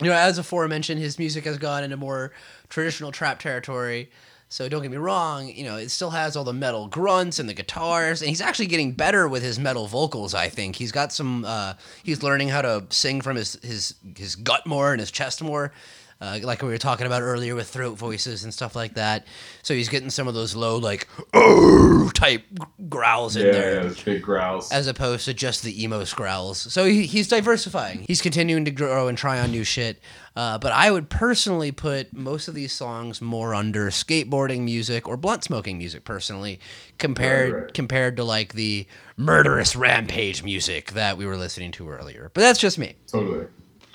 you know, as aforementioned, his music has gone into more traditional trap territory. So don't get me wrong, you know, it still has all the metal grunts and the guitars, and he's actually getting better with his metal vocals. I think he's got some. Uh, he's learning how to sing from his his his gut more and his chest more. Uh, like we were talking about earlier with throat voices and stuff like that. So he's getting some of those low, like, oh type growls in Yeah, there yeah, those big growls. as opposed to just the emo growls. So he, he's diversifying. He's continuing to grow and try on new shit. Uh, but I would personally put most of these songs more under skateboarding music or blunt smoking music, personally, compared Right, compared to like the murderous rampage music that we were listening to earlier. But that's just me. totally.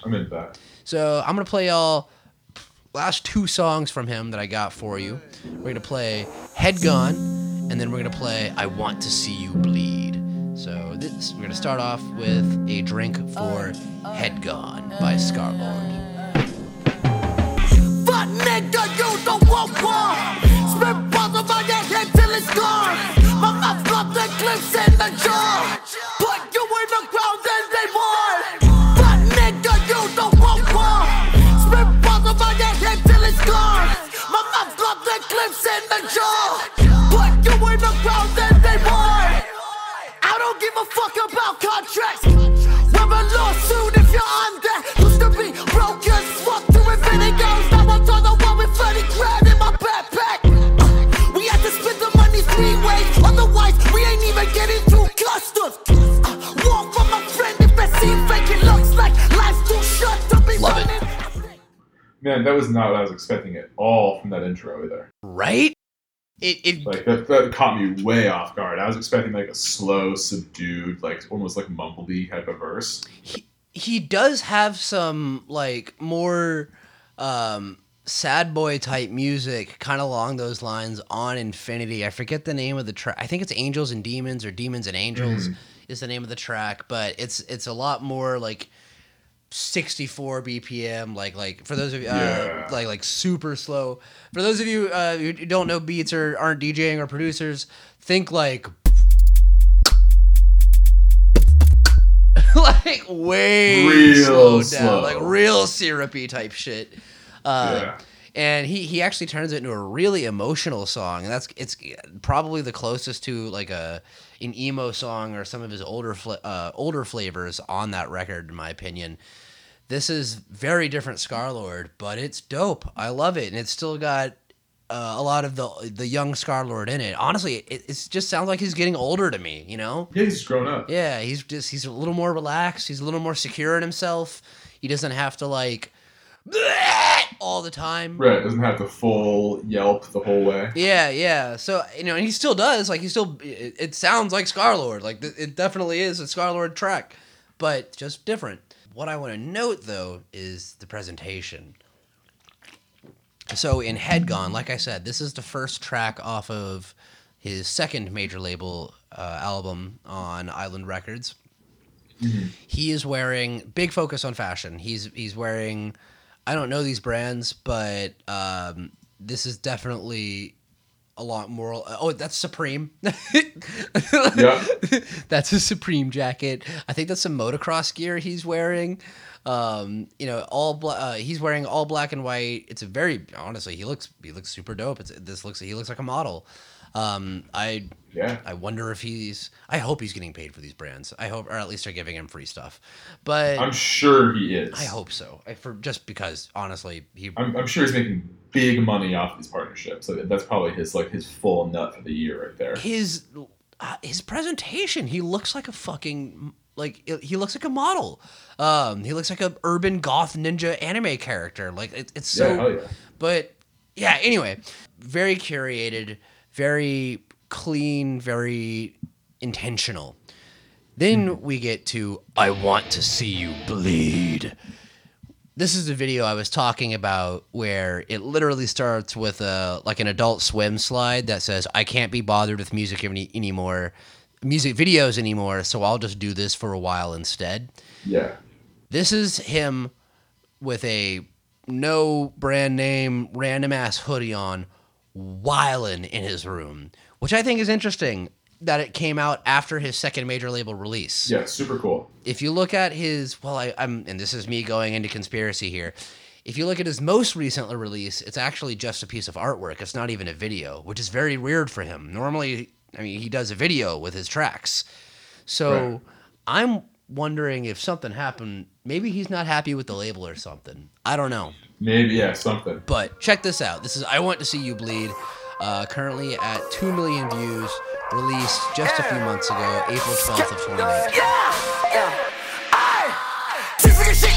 I'm into that. So I'm gonna play y'all last two songs from him that I got for you. We're gonna play Head Gone, and then we're gonna play I Want to See You Bleed. So this we're gonna start off with a drink for Head Gone by Scarlord. Fuck nigga, you don't want war. That was not what I was expecting at all from that intro either. Right? It, it Like that, that caught me way off guard. I was expecting like a slow, subdued, like almost like mumblebee type of verse. he he does have some like more um sad boy type music kind of along those lines on infinity i forget the name of the track i think it's angels and demons or demons and angels is the name of the track but it's it's a lot more like 64 bpm like like for those of you uh, Yeah. like like super slow for those of you uh who don't know beats or aren't djing or producers think like like way Real slowed slow. down, like real syrupy type shit. Uh, Yeah. And he he actually turns it into a really emotional song, and that's it's probably the closest to like a an emo song or some of his older fla- uh, older flavors on that record, in my opinion. This is very different Scarlord, but it's dope. I love it, and it's still got uh, a lot of the the young Scarlord in it. Honestly, it, it just sounds like he's getting older to me. You know? Yeah, he's grown up. Yeah, he's just he's a little more relaxed. He's a little more secure in himself. He doesn't have to like all the time. Right, doesn't have the full yelp the whole way. Yeah, yeah. So you know, and he still does. Like he still, it, it sounds like Scarlord. Like th- it definitely is a Scarlord track, but just different. What I want to note though is the presentation. So in Head Gone, like I said, this is the first track off of his second major label uh, album on Island Records. He is wearing big focus on fashion. He's he's wearing I don't know these brands, but um, this is definitely a lot more. Oh, that's Supreme. Yeah. that's a Supreme jacket. I think that's some motocross gear he's wearing. Um, you know, all bla- uh, he's wearing all black and white. It's a very honestly, he looks he looks super dope. It's this looks he looks like a model. Um, I Yeah. I wonder if he's. I hope he's getting paid for these brands. I hope, or at least they're giving him free stuff. But I'm sure he is. I hope so. I, for just because, honestly, he. I'm, I'm sure he's making big money off these partnerships. Like, that's probably his like his full nut for the year right there. his uh, his presentation he looks like a fucking like he looks like a model um he looks like a urban goth ninja anime character like it, it's so Yeah, yeah. but yeah anyway very curated very clean very intentional then hmm. we get to i want to see you bleed this is the video I was talking about where it literally starts with a like an adult swim slide that says I can't be bothered with music any, anymore music videos anymore so I'll just do this for a while instead. Yeah. This is him with a no brand name random ass hoodie on whiling in his room, which I think is interesting. that it came out after his second major label release. Yeah, super cool. If you look at his, well, I, I'm, and this is me going into conspiracy here. If you look at his most recent release, it's actually just a piece of artwork. It's not even a video, which is very weird for him. Normally, I mean, he does a video with his tracks. So Right. I'm wondering if something happened. Maybe he's not happy with the label or something. I don't know. Maybe yeah, something. But check this out. This is I Want to See You Bleed. Uh, currently at 2 million views. Released just a few months ago, April 12th of 2019. Five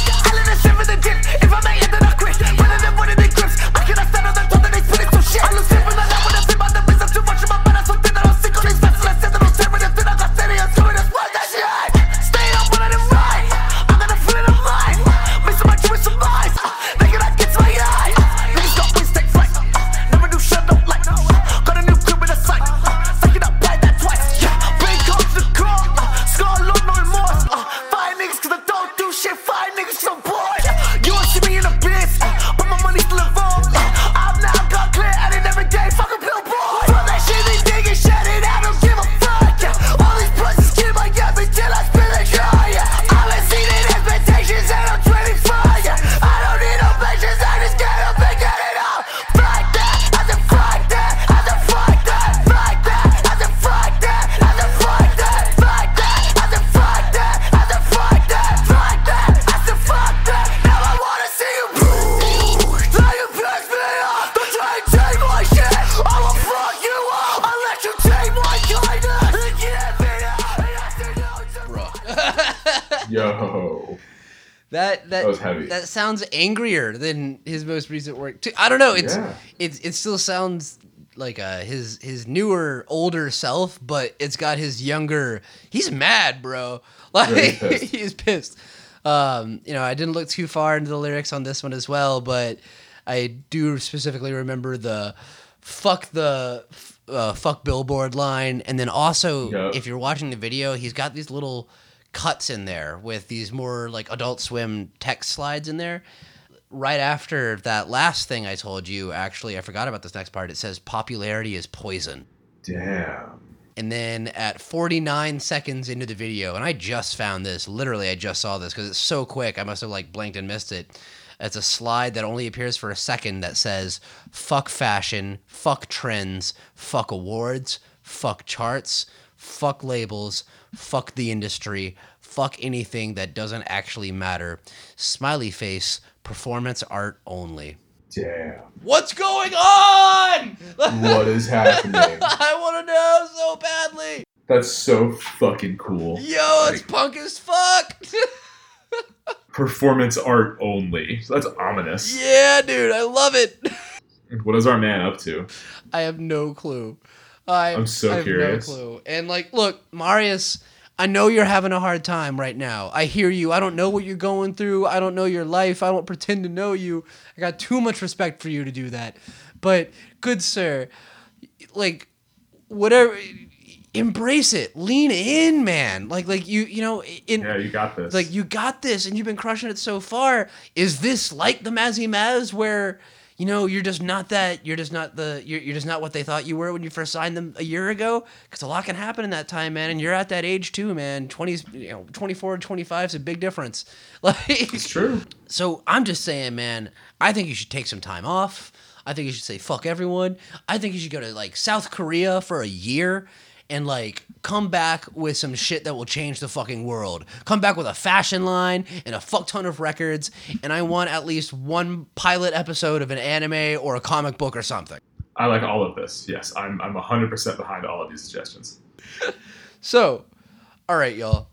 sounds angrier than his most recent work. too. I don't know. It's Yeah. it's it still sounds like uh, his his newer older self, but it's got his younger. He's mad, bro. Like he's pissed. he's pissed. Um, you know, I didn't look too far into the lyrics on this one as well, but I do specifically remember the fuck the uh, fuck billboard line, and then also Yep. if you're watching the video, he's got these little cuts in there with these more like Adult Swim text slides in there. Right after that last thing I told you, actually, I forgot about this next part. It says popularity is poison. Damn. And then at 49 seconds into the video, and I just found this, literally, I just saw this because it's so quick, I must have like blinked and missed it. It's a slide that only appears for a second that says, fuck fashion, fuck trends, fuck awards, fuck charts, fuck labels, fuck the industry, fuck anything that doesn't actually matter. Smiley face, performance art only. Damn. What's going on? What is happening? I want to know so badly. That's so fucking cool. Yo, it's punk as fuck. Performance art only. That's ominous. yeah, dude, I love it. What is our man up to? I have no clue. I, I'm so I have curious. No clue. And like, look, Marius, I know you're having a hard time right now. I hear you. I don't know what you're going through. I don't know your life. I don't pretend to know you. I got too much respect for you to do that. But good sir, like whatever embrace it. Lean in, man. Like like you you know in Yeah, you got this. like you got this and you've been crushing it so far. Is this like the Mazzi Maz where you know you're just not that you're just not the you're, you're just not what they thought you were when you first signed them a year ago because a lot can happen in that time man and you're at that age too man 20s you know 24 to 25 is a big difference like it's true. so I'm just saying, man, I think you should take some time off. I think you should say fuck everyone. I think you should go to like South Korea for a year and like come back with some shit that will change the fucking world. Come back with a fashion line and a fuck ton of records. And I want at least one pilot episode of an anime or a comic book or something. I like all of this. Yes, I'm I'm 100% behind all of these suggestions. So, all right, y'all.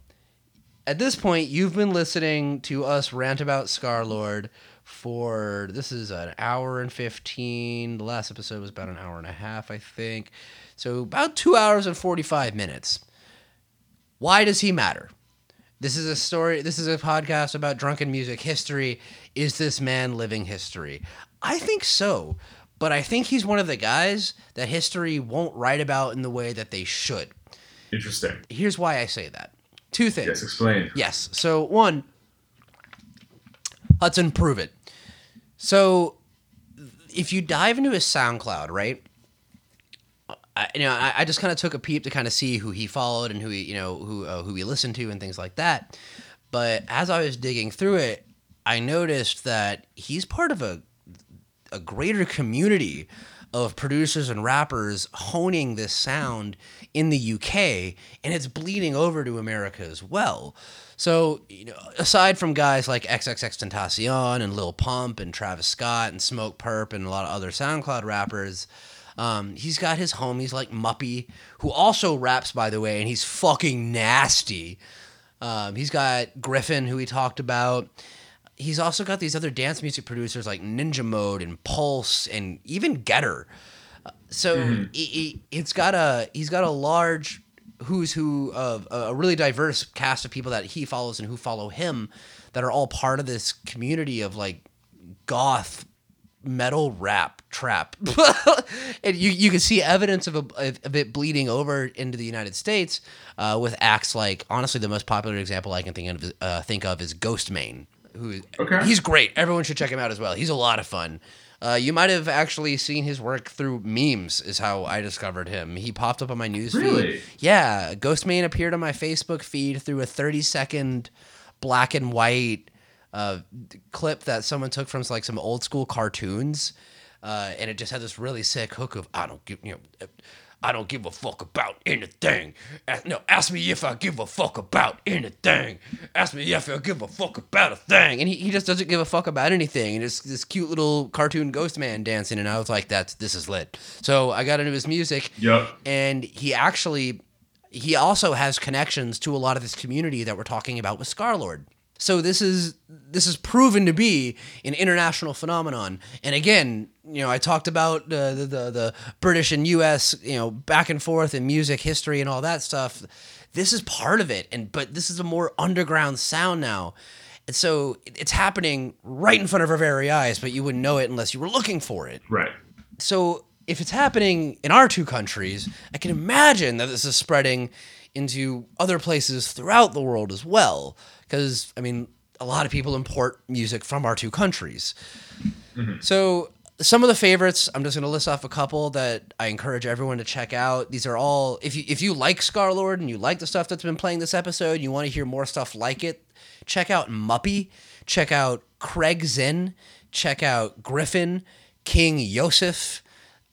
At this point, you've been listening to us rant about Scarlord for this is an hour and 15. The last episode was about an hour and a half, I think. So, about two hours and 45 minutes. Why does he matter? This is a story, this is a podcast about drunken music history. Is this man living history? I think so, but I think he's one of the guys that history won't write about in the way that they should Interesting. here's why I say that. Two things. Yes, explain. Yes. So one, Hudson, prove it. So if you dive into his SoundCloud, right? I, you know, I, I just kind of took a peep to kind of see who he followed and who he, you know, who uh, who he listened to and things like that. But as I was digging through it, I noticed that he's part of a a greater community of producers and rappers honing this sound in the UK, and it's bleeding over to America as well. So, you know, aside from guys like XXX Tentacion and Lil Pump and Travis Scott and Smokepurpp and a lot of other SoundCloud rappers, um, he's got his homies like Muppy, who also raps, by the way, and he's fucking nasty. Um, he's got Griffin, who we talked about. He's also got these other dance music producers like Ninja Mode and Pulse and even Getter. Uh, So he, he, it's got a he's got a large who's who of a really diverse cast of people that he follows and who follow him that are all part of this community of like goth metal rap trap. And you, you can see evidence of, a, of it bleeding over into the united states uh, with acts like honestly the most popular example i can think of, uh, think of is ghostemane who Okay. he's great. Everyone should check him out as well. He's a lot of fun. Uh, you might have actually seen his work through memes is how i discovered him. He popped up on my news Really? feed yeah ghostemane appeared on my facebook feed through a 30 second black and white uh, clip that someone took from like some old school cartoons, uh, and it just had this really sick hook of "I don't give you know, I don't give a fuck about anything." No, ask me if I give a fuck about anything. Ask me if I give a fuck about a thing, and he, he just doesn't give a fuck about anything. And it's this cute little cartoon ghost man dancing, and I was like, "That's this is lit." So I got into his music, Yep. and he actually he also has connections to a lot of this community that we're talking about with Scarlord. So this is this is proven to be an international phenomenon. And again, you know, I talked about uh, the, the the British and U.S. you know back and forth in music history and all that stuff. This is part of it, and but this is a more underground sound now. And so it's happening right in front of our very eyes, but you wouldn't know it unless you were looking for it Right. so if it's happening in our two countries, I can imagine that this is spreading into other places throughout the world as well. Because I mean, a lot of people import music from our two countries. So some of the favorites, I'm just going to list off a couple that I encourage everyone to check out. These are all if you if you like Scarlord and you like the stuff that's been playing this episode, you want to hear more stuff like it, check out Muppy, check out Craig Xen, check out Griffin, King Yosef,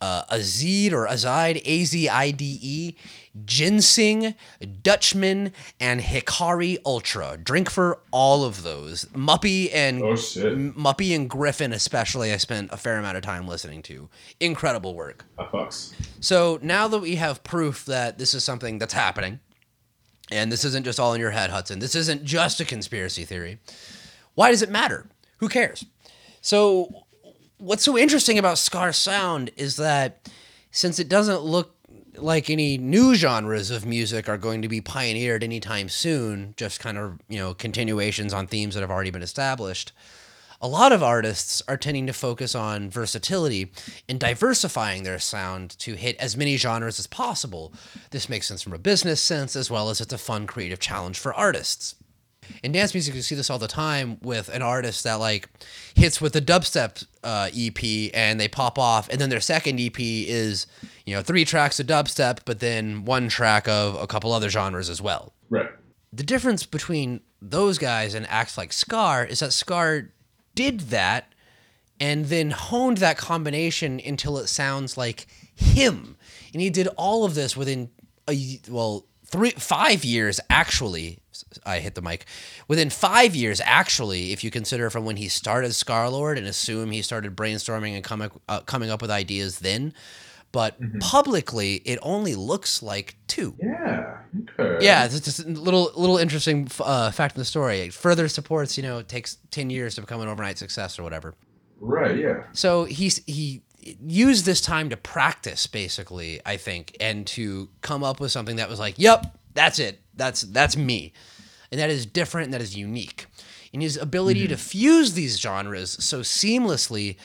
uh, Azid or Azide, A Z I D E, Ginseng, Dutchman, and Hikari Ultra. Drink for all of those. Muppy and Oh, Muppy and Griffin, especially, I spent a fair amount of time listening to. Incredible work. Ah, so now that we have proof that this is something that's happening, and this isn't just all in your head, Hudson, this isn't just a conspiracy theory, why does it matter? Who cares? So, what's so interesting about Scar Sound is that since it doesn't look like any new genres of music are going to be pioneered anytime soon, just kind of, you know, continuations on themes that have already been established a lot of artists are tending to focus on versatility and diversifying their sound to hit as many genres as possible. This makes sense from a business sense as well as it's a fun creative challenge for artists. In dance music, you see this all the time with an artist that like hits with the dubstep uh, EP and they pop off, and then their second EP is you know three tracks of dubstep, but then one track of a couple other genres as well Right. the difference between those guys and acts like Scar is that Scar did that and then honed that combination until it sounds like him. And he did all of this within a well, three five years actually. I hit the mic. Within five years, actually, if you consider from when he started Scarlord and assume he started brainstorming and coming uh, coming up with ideas then, but publicly it only looks like two. Yeah. Okay. Yeah, it's just a little little interesting uh, fact in the story. It further supports, you know, it takes ten years to become an overnight success or whatever. Right. Yeah. So he's he used this time to practice, basically, I think, and to come up with something that was like, "Yep, that's it. That's that's me," and that is different and that is unique. And his ability mm-hmm. to fuse these genres so seamlessly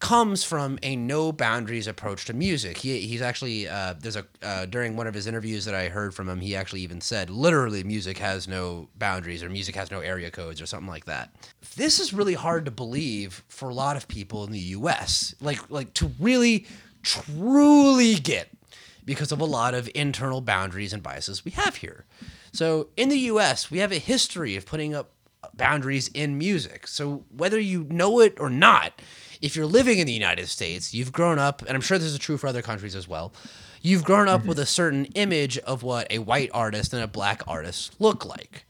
comes from a no boundaries approach to music. He, he's actually uh, there's a uh, during one of his interviews that I heard from him, he actually even said literally music has no boundaries or music has no area codes or something like that. This is really hard to believe for a lot of people in the U.S. Like like to really truly get because of a lot of internal boundaries and biases we have here. So in the US, we have a history of putting up boundaries in music. So whether you know it or not, if you're living in the United States, you've grown up, and I'm sure this is true for other countries as well, you've grown up with a certain image of what a white artist and a black artist look like.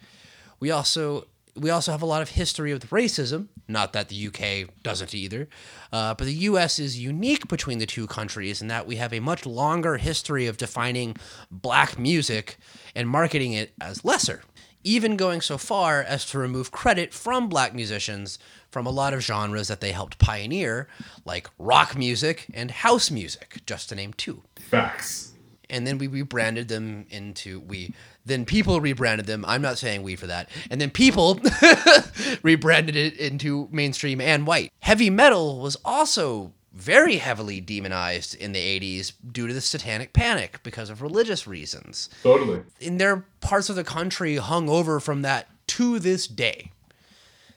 We also we also have a lot of history with racism. Not that the UK doesn't either, uh, but the US is unique between the two countries in that we have a much longer history of defining black music and marketing it as lesser, even going so far as to remove credit from black musicians from a lot of genres that they helped pioneer, like rock music and house music, just to name two Facts. and then we rebranded them into we then people rebranded them i'm not saying we for that and then people rebranded it into mainstream and white heavy metal was also very heavily demonized in the 80s due to the satanic panic because of religious reasons Totally. in their parts of the country hung over from that to this day.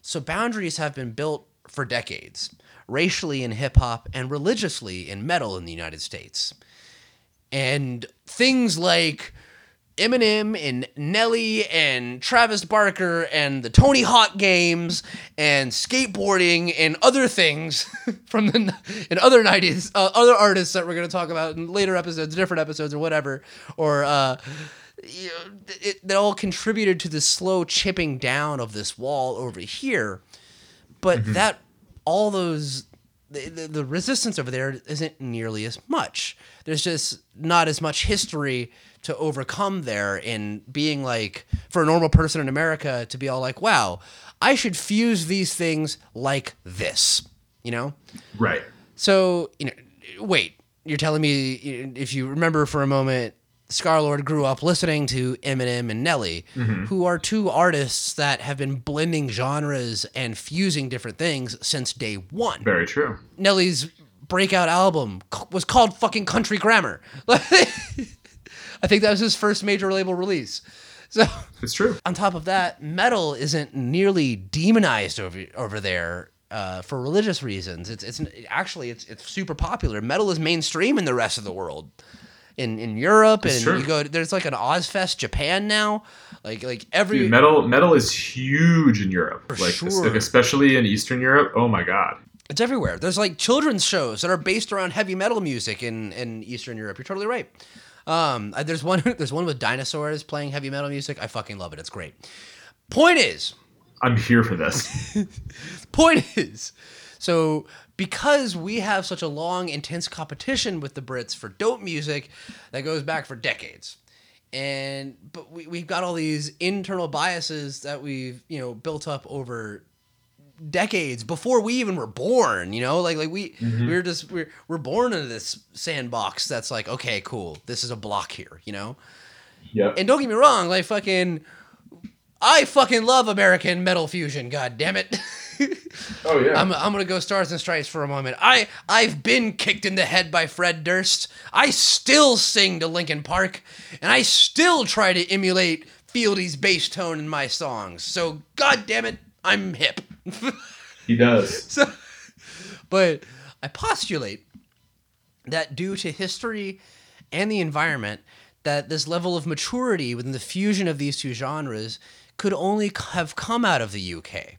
So boundaries have been built for decades, racially in hip hop and religiously in metal in the United States. And things like Eminem and Nelly and Travis Barker and the Tony Hawk games and skateboarding and other things from the and other 90s uh, other artists that we're going to talk about in later episodes different episodes or whatever or uh you know, it, that all contributed to the slow chipping down of this wall over here. But mm-hmm. that all those the, the, the resistance over there isn't nearly as much. There's just not as much history to overcome there in being like for a normal person in america to be all like wow i should fuse these things like this you know? Right. so you know wait you're telling me if you remember for a moment Scarlord grew up listening to Eminem and Nelly, who are two artists that have been blending genres and fusing different things since day one. Very true. Nelly's breakout album was called fucking Country Grammar. I think that was his first major label release. So It's true. on top of that, metal isn't nearly demonized over over there uh, for religious reasons. It's it's actually it's it's super popular. Metal is mainstream in the rest of the world. In in Europe It's and true. you go there's like an Ozzfest Japan now. Like like every Dude, metal metal is huge in Europe. For like, sure. like especially in Eastern Europe. Oh my god. It's everywhere. There's like children's shows that are based around heavy metal music in, in Eastern Europe. You're totally right. Um, there's one there's one with dinosaurs playing heavy metal music. I fucking love it. It's great. Point is, I'm here for this. point is, so because we have such a long, intense competition with the Brits for dope music that goes back for decades. And but we, we've got all these internal biases that we've, you know, built up over decades before we even were born, you know? Like like we we were just we're we're born into this sandbox that's like, okay, cool. This is a block here, you know? yep. And don't get me wrong, like fucking I fucking love American metal fusion, god damn it. oh yeah. I'm, I'm gonna go Stars and Stripes for a moment. I I've been kicked in the head by Fred Durst. I still sing to Linkin Park, and I still try to emulate Fieldy's bass tone in my songs. So god damn it, I'm hip. he does. So, but I postulate that due to history and the environment, that this level of maturity within the fusion of these two genres could only have come out of the UK.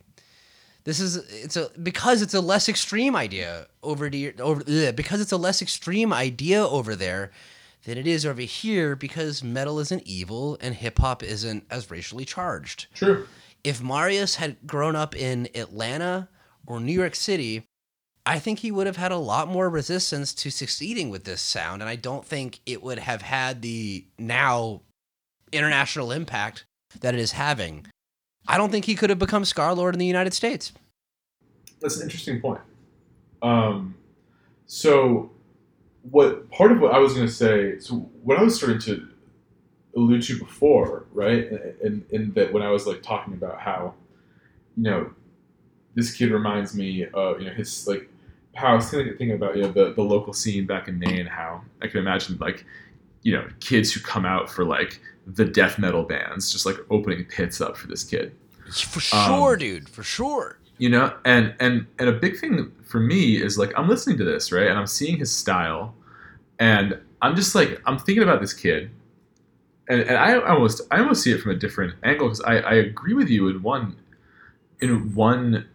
This is it's a because it's a less extreme idea over the over ugh, because it's a less extreme idea over there than it is over here because metal isn't evil and hip hop isn't as racially charged True. if Marius had grown up in Atlanta or New York City, I think he would have had a lot more resistance to succeeding with this sound. And I don't think it would have had the now international impact that it is having. I don't think he could have become Scarlord in the United States. That's an interesting point. Um, so, what part of what I was going to say? So, what I was starting to allude to before, right? In, in that when I was like talking about how, you know, this kid reminds me of you know his like how I was thinking about you know the the local scene back in Maine. How I can imagine like you know kids who come out for like the death metal bands, just like opening pits up for this kid For Um, sure, dude. For sure. you know and and and a big thing for me is like i'm listening to this right and i'm seeing his style and I'm just like I'm thinking about this kid, and, and I almost I almost see it from a different angle because I, I agree with you in one in one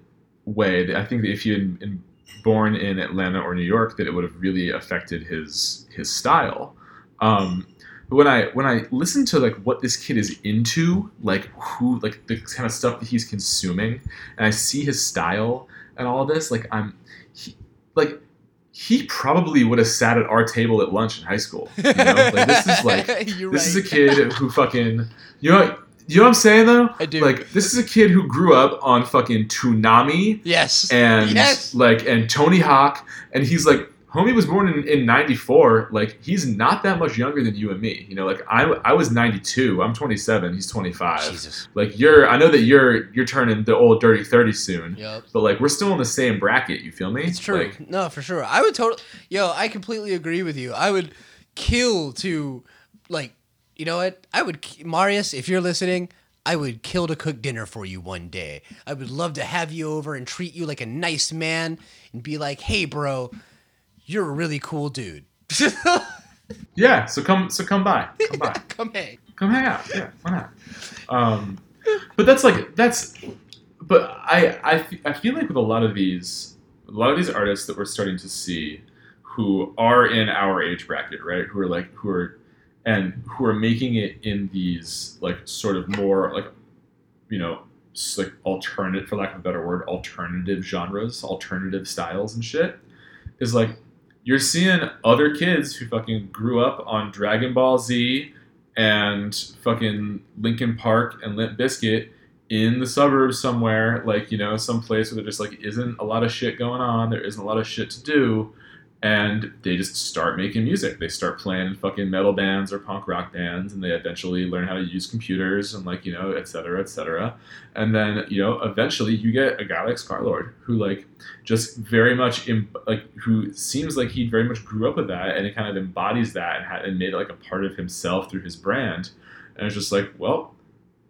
way that I think that if you had been born in Atlanta or New York that it would have really affected his his style. Um, when I when I listen to like what this kid is into, like who like the kind of stuff that he's consuming, and I see his style and all of this, like I'm he, like he probably would have sat at our table at lunch in high school. You know? like this is like this is a kid who fucking you know you know what I'm saying though? I do. Like this is a kid who grew up on fucking Toonami Yes. and yes. like and Tony Hawk and he's like homie was born in, in 94 like he's not that much younger than you and me you know like I, I was 92 i'm 27 he's 25 Jesus. like you're i know that you're you're turning the old dirty 30 soon Yep. but like we're still in the same bracket you feel me It's true. like, no, for sure. I would totally. Yo, I completely agree with you. I would kill to, like, you know what? I would, Marius, if you're listening, I would kill to cook dinner for you one day. I would love to have you over and treat you like a nice man and be like, hey, bro, you're a really cool dude. yeah so come so come by come by Come hang. come hang out. Yeah, why not? Um, but that's like that's. But I I I feel like with a lot of these a lot of these artists that we're starting to see who are in our age bracket, right? Who are like who are and who are making it in these like sort of more like you know like alternate for lack of a better word alternative genres alternative styles and shit is like you're seeing other kids who fucking grew up on dragon ball z and fucking Linkin Park and Limp Bizkit in the suburbs somewhere, like you know, some place where there just like isn't a lot of shit going on, there isn't a lot of shit to do, and they just start making music. They start playing fucking metal bands or punk rock bands, and they eventually learn how to use computers and like you know, et cetera, et cetera. And then you know, eventually you get a guy like Scarlord who like just very much Im- like who seems like he very much grew up with that and it kind of embodies that and, had, and made it like a part of himself through his brand and it's just like well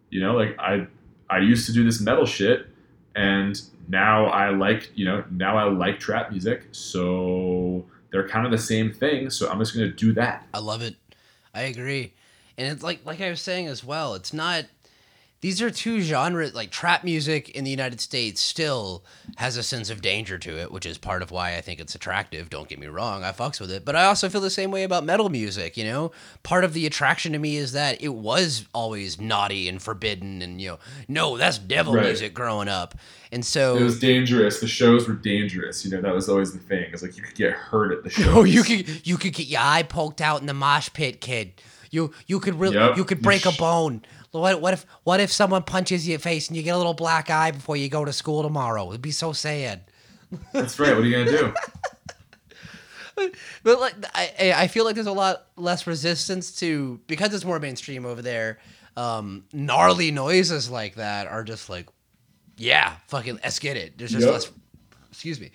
you know like i i used to do this metal shit and now i like you know now i like trap music so they're kind of the same thing so i'm just to do that I love it. I agree. And it's like like I was saying as well, it's not these are two genres like trap music in the United States still has a sense of danger to it, which is part of why I think it's attractive. Don't get me wrong, I fucks with it. But I also feel the same way about metal music, you know? Part of the attraction to me is that it was always naughty and forbidden and you know, no, that's devil Right. music growing up. And so it was dangerous the shows were dangerous you know that was always the thing it's like you could get hurt at the show. Oh, you could you could get your eye poked out in the mosh pit, kid. You you could really Yep. you could You break a bone. What what if what if someone punches your face and you get a little black eye before you go to school tomorrow? It'd be so sad. that's right what are you going to do But like I I I feel like there's a lot less resistance to because it's more mainstream over there. Um, gnarly noises like that are just like, yeah, fucking let's get it. There's just Yep. less. Excuse me.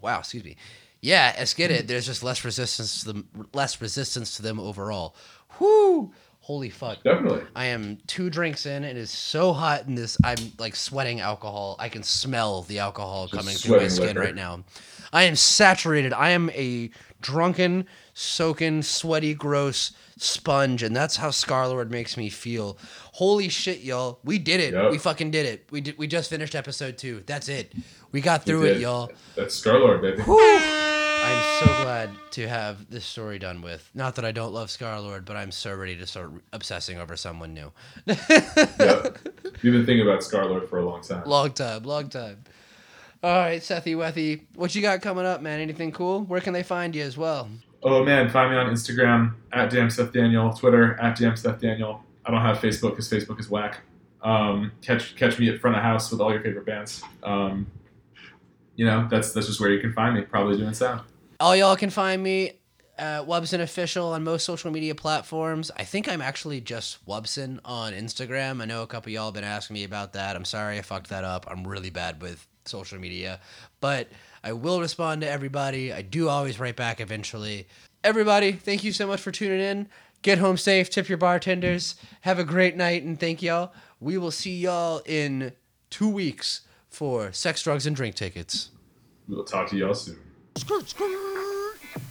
Wow, excuse me. Yeah, let's get it. There's just less resistance to them. Less resistance to them overall. Whoo! Holy fuck. definitely I am two drinks in. and It is so hot in this. I'm like sweating alcohol. I can smell the alcohol coming through my skin liquor. right now. I am saturated. I am a drunken, soaking, sweaty, gross sponge, and that's how Scarlord makes me feel. Holy shit, y'all! We did it. Yep. We fucking did it. We did. We just finished episode two. That's it. We got through it, y'all. that's Scarlord, baby I'm so glad to have this story done with. Not that I don't love Scarlord, but I'm so ready to start obsessing over someone new. yep. We've been thinking about Scarlord for a long time. Long time, long time. All right, Sethy Wethy, what you got coming up, man? Anything cool? Where can they find you as well? Oh man, find me on Instagram at damn Seth Daniel, Twitter at damn Seth Daniel. I don't have Facebook because Facebook is whack. Um, catch catch me at front of house with all your favorite bands. Um, you know, that's that's just where you can find me, probably doing sound. All y'all can find me at Wubson Official on most social media platforms. I think I'm actually just Wubson on Instagram. I know a couple y'all have been asking me about that. I'm sorry I fucked that up. I'm really bad with social media, but I will respond to everybody. I do always write back eventually. Everybody, thank you so much for tuning in. Get home safe, tip your bartenders. Have a great night, and thank y'all. We will see y'all in two weeks for Sex, Drugs, and Drink Tickets. We'll talk to y'all soon.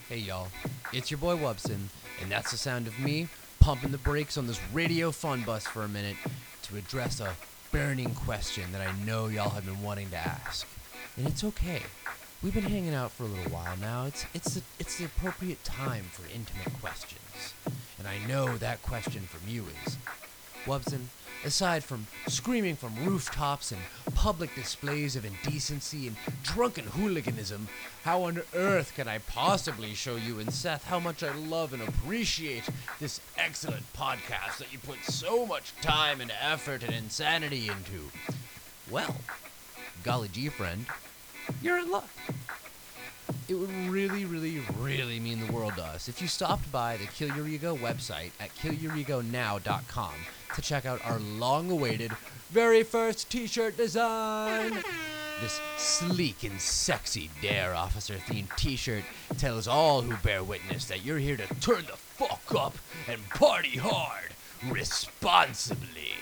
Hey, y'all. It's your boy Wubson, and that's the sound of me pumping the brakes on this radio fun bus for a minute to address a burning question that I know y'all have been wanting to ask. And it's okay. We've been hanging out for a little while now. It's it's the, it's the appropriate time for intimate questions. And I know that question from you is Wubson, aside from screaming from rooftops and public displays of indecency and drunken hooliganism, how on earth can I possibly show you and Seth how much I love and appreciate this excellent podcast that you put so much time and effort and insanity into? Well, golly gee, friend, you're in luck. It would really, really, really mean the world to us if you stopped by the Kill Your Ego website at killyouregonow.com to check out our long awaited very first t shirt design. This sleek and sexy Dare Officer themed t shirt tells all who bear witness that you're here to turn the fuck up and party hard responsibly.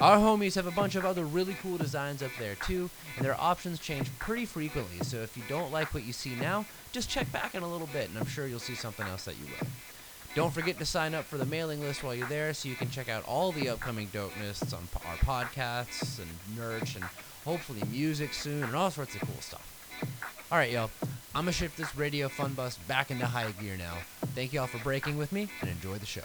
Our homies have a bunch of other really cool designs up there too, and their options change pretty frequently. So if you don't like what you see now, just check back in a little bit, and I'm sure you'll see something else that you will. Don't forget to sign up for the mailing list while you're there so you can check out all the upcoming dopeness on our podcasts and merch and hopefully music soon and all sorts of cool stuff. All right, y'all. I'm going to shift this radio fun bus back into high gear now. Thank y'all for breaking with me and enjoy the show.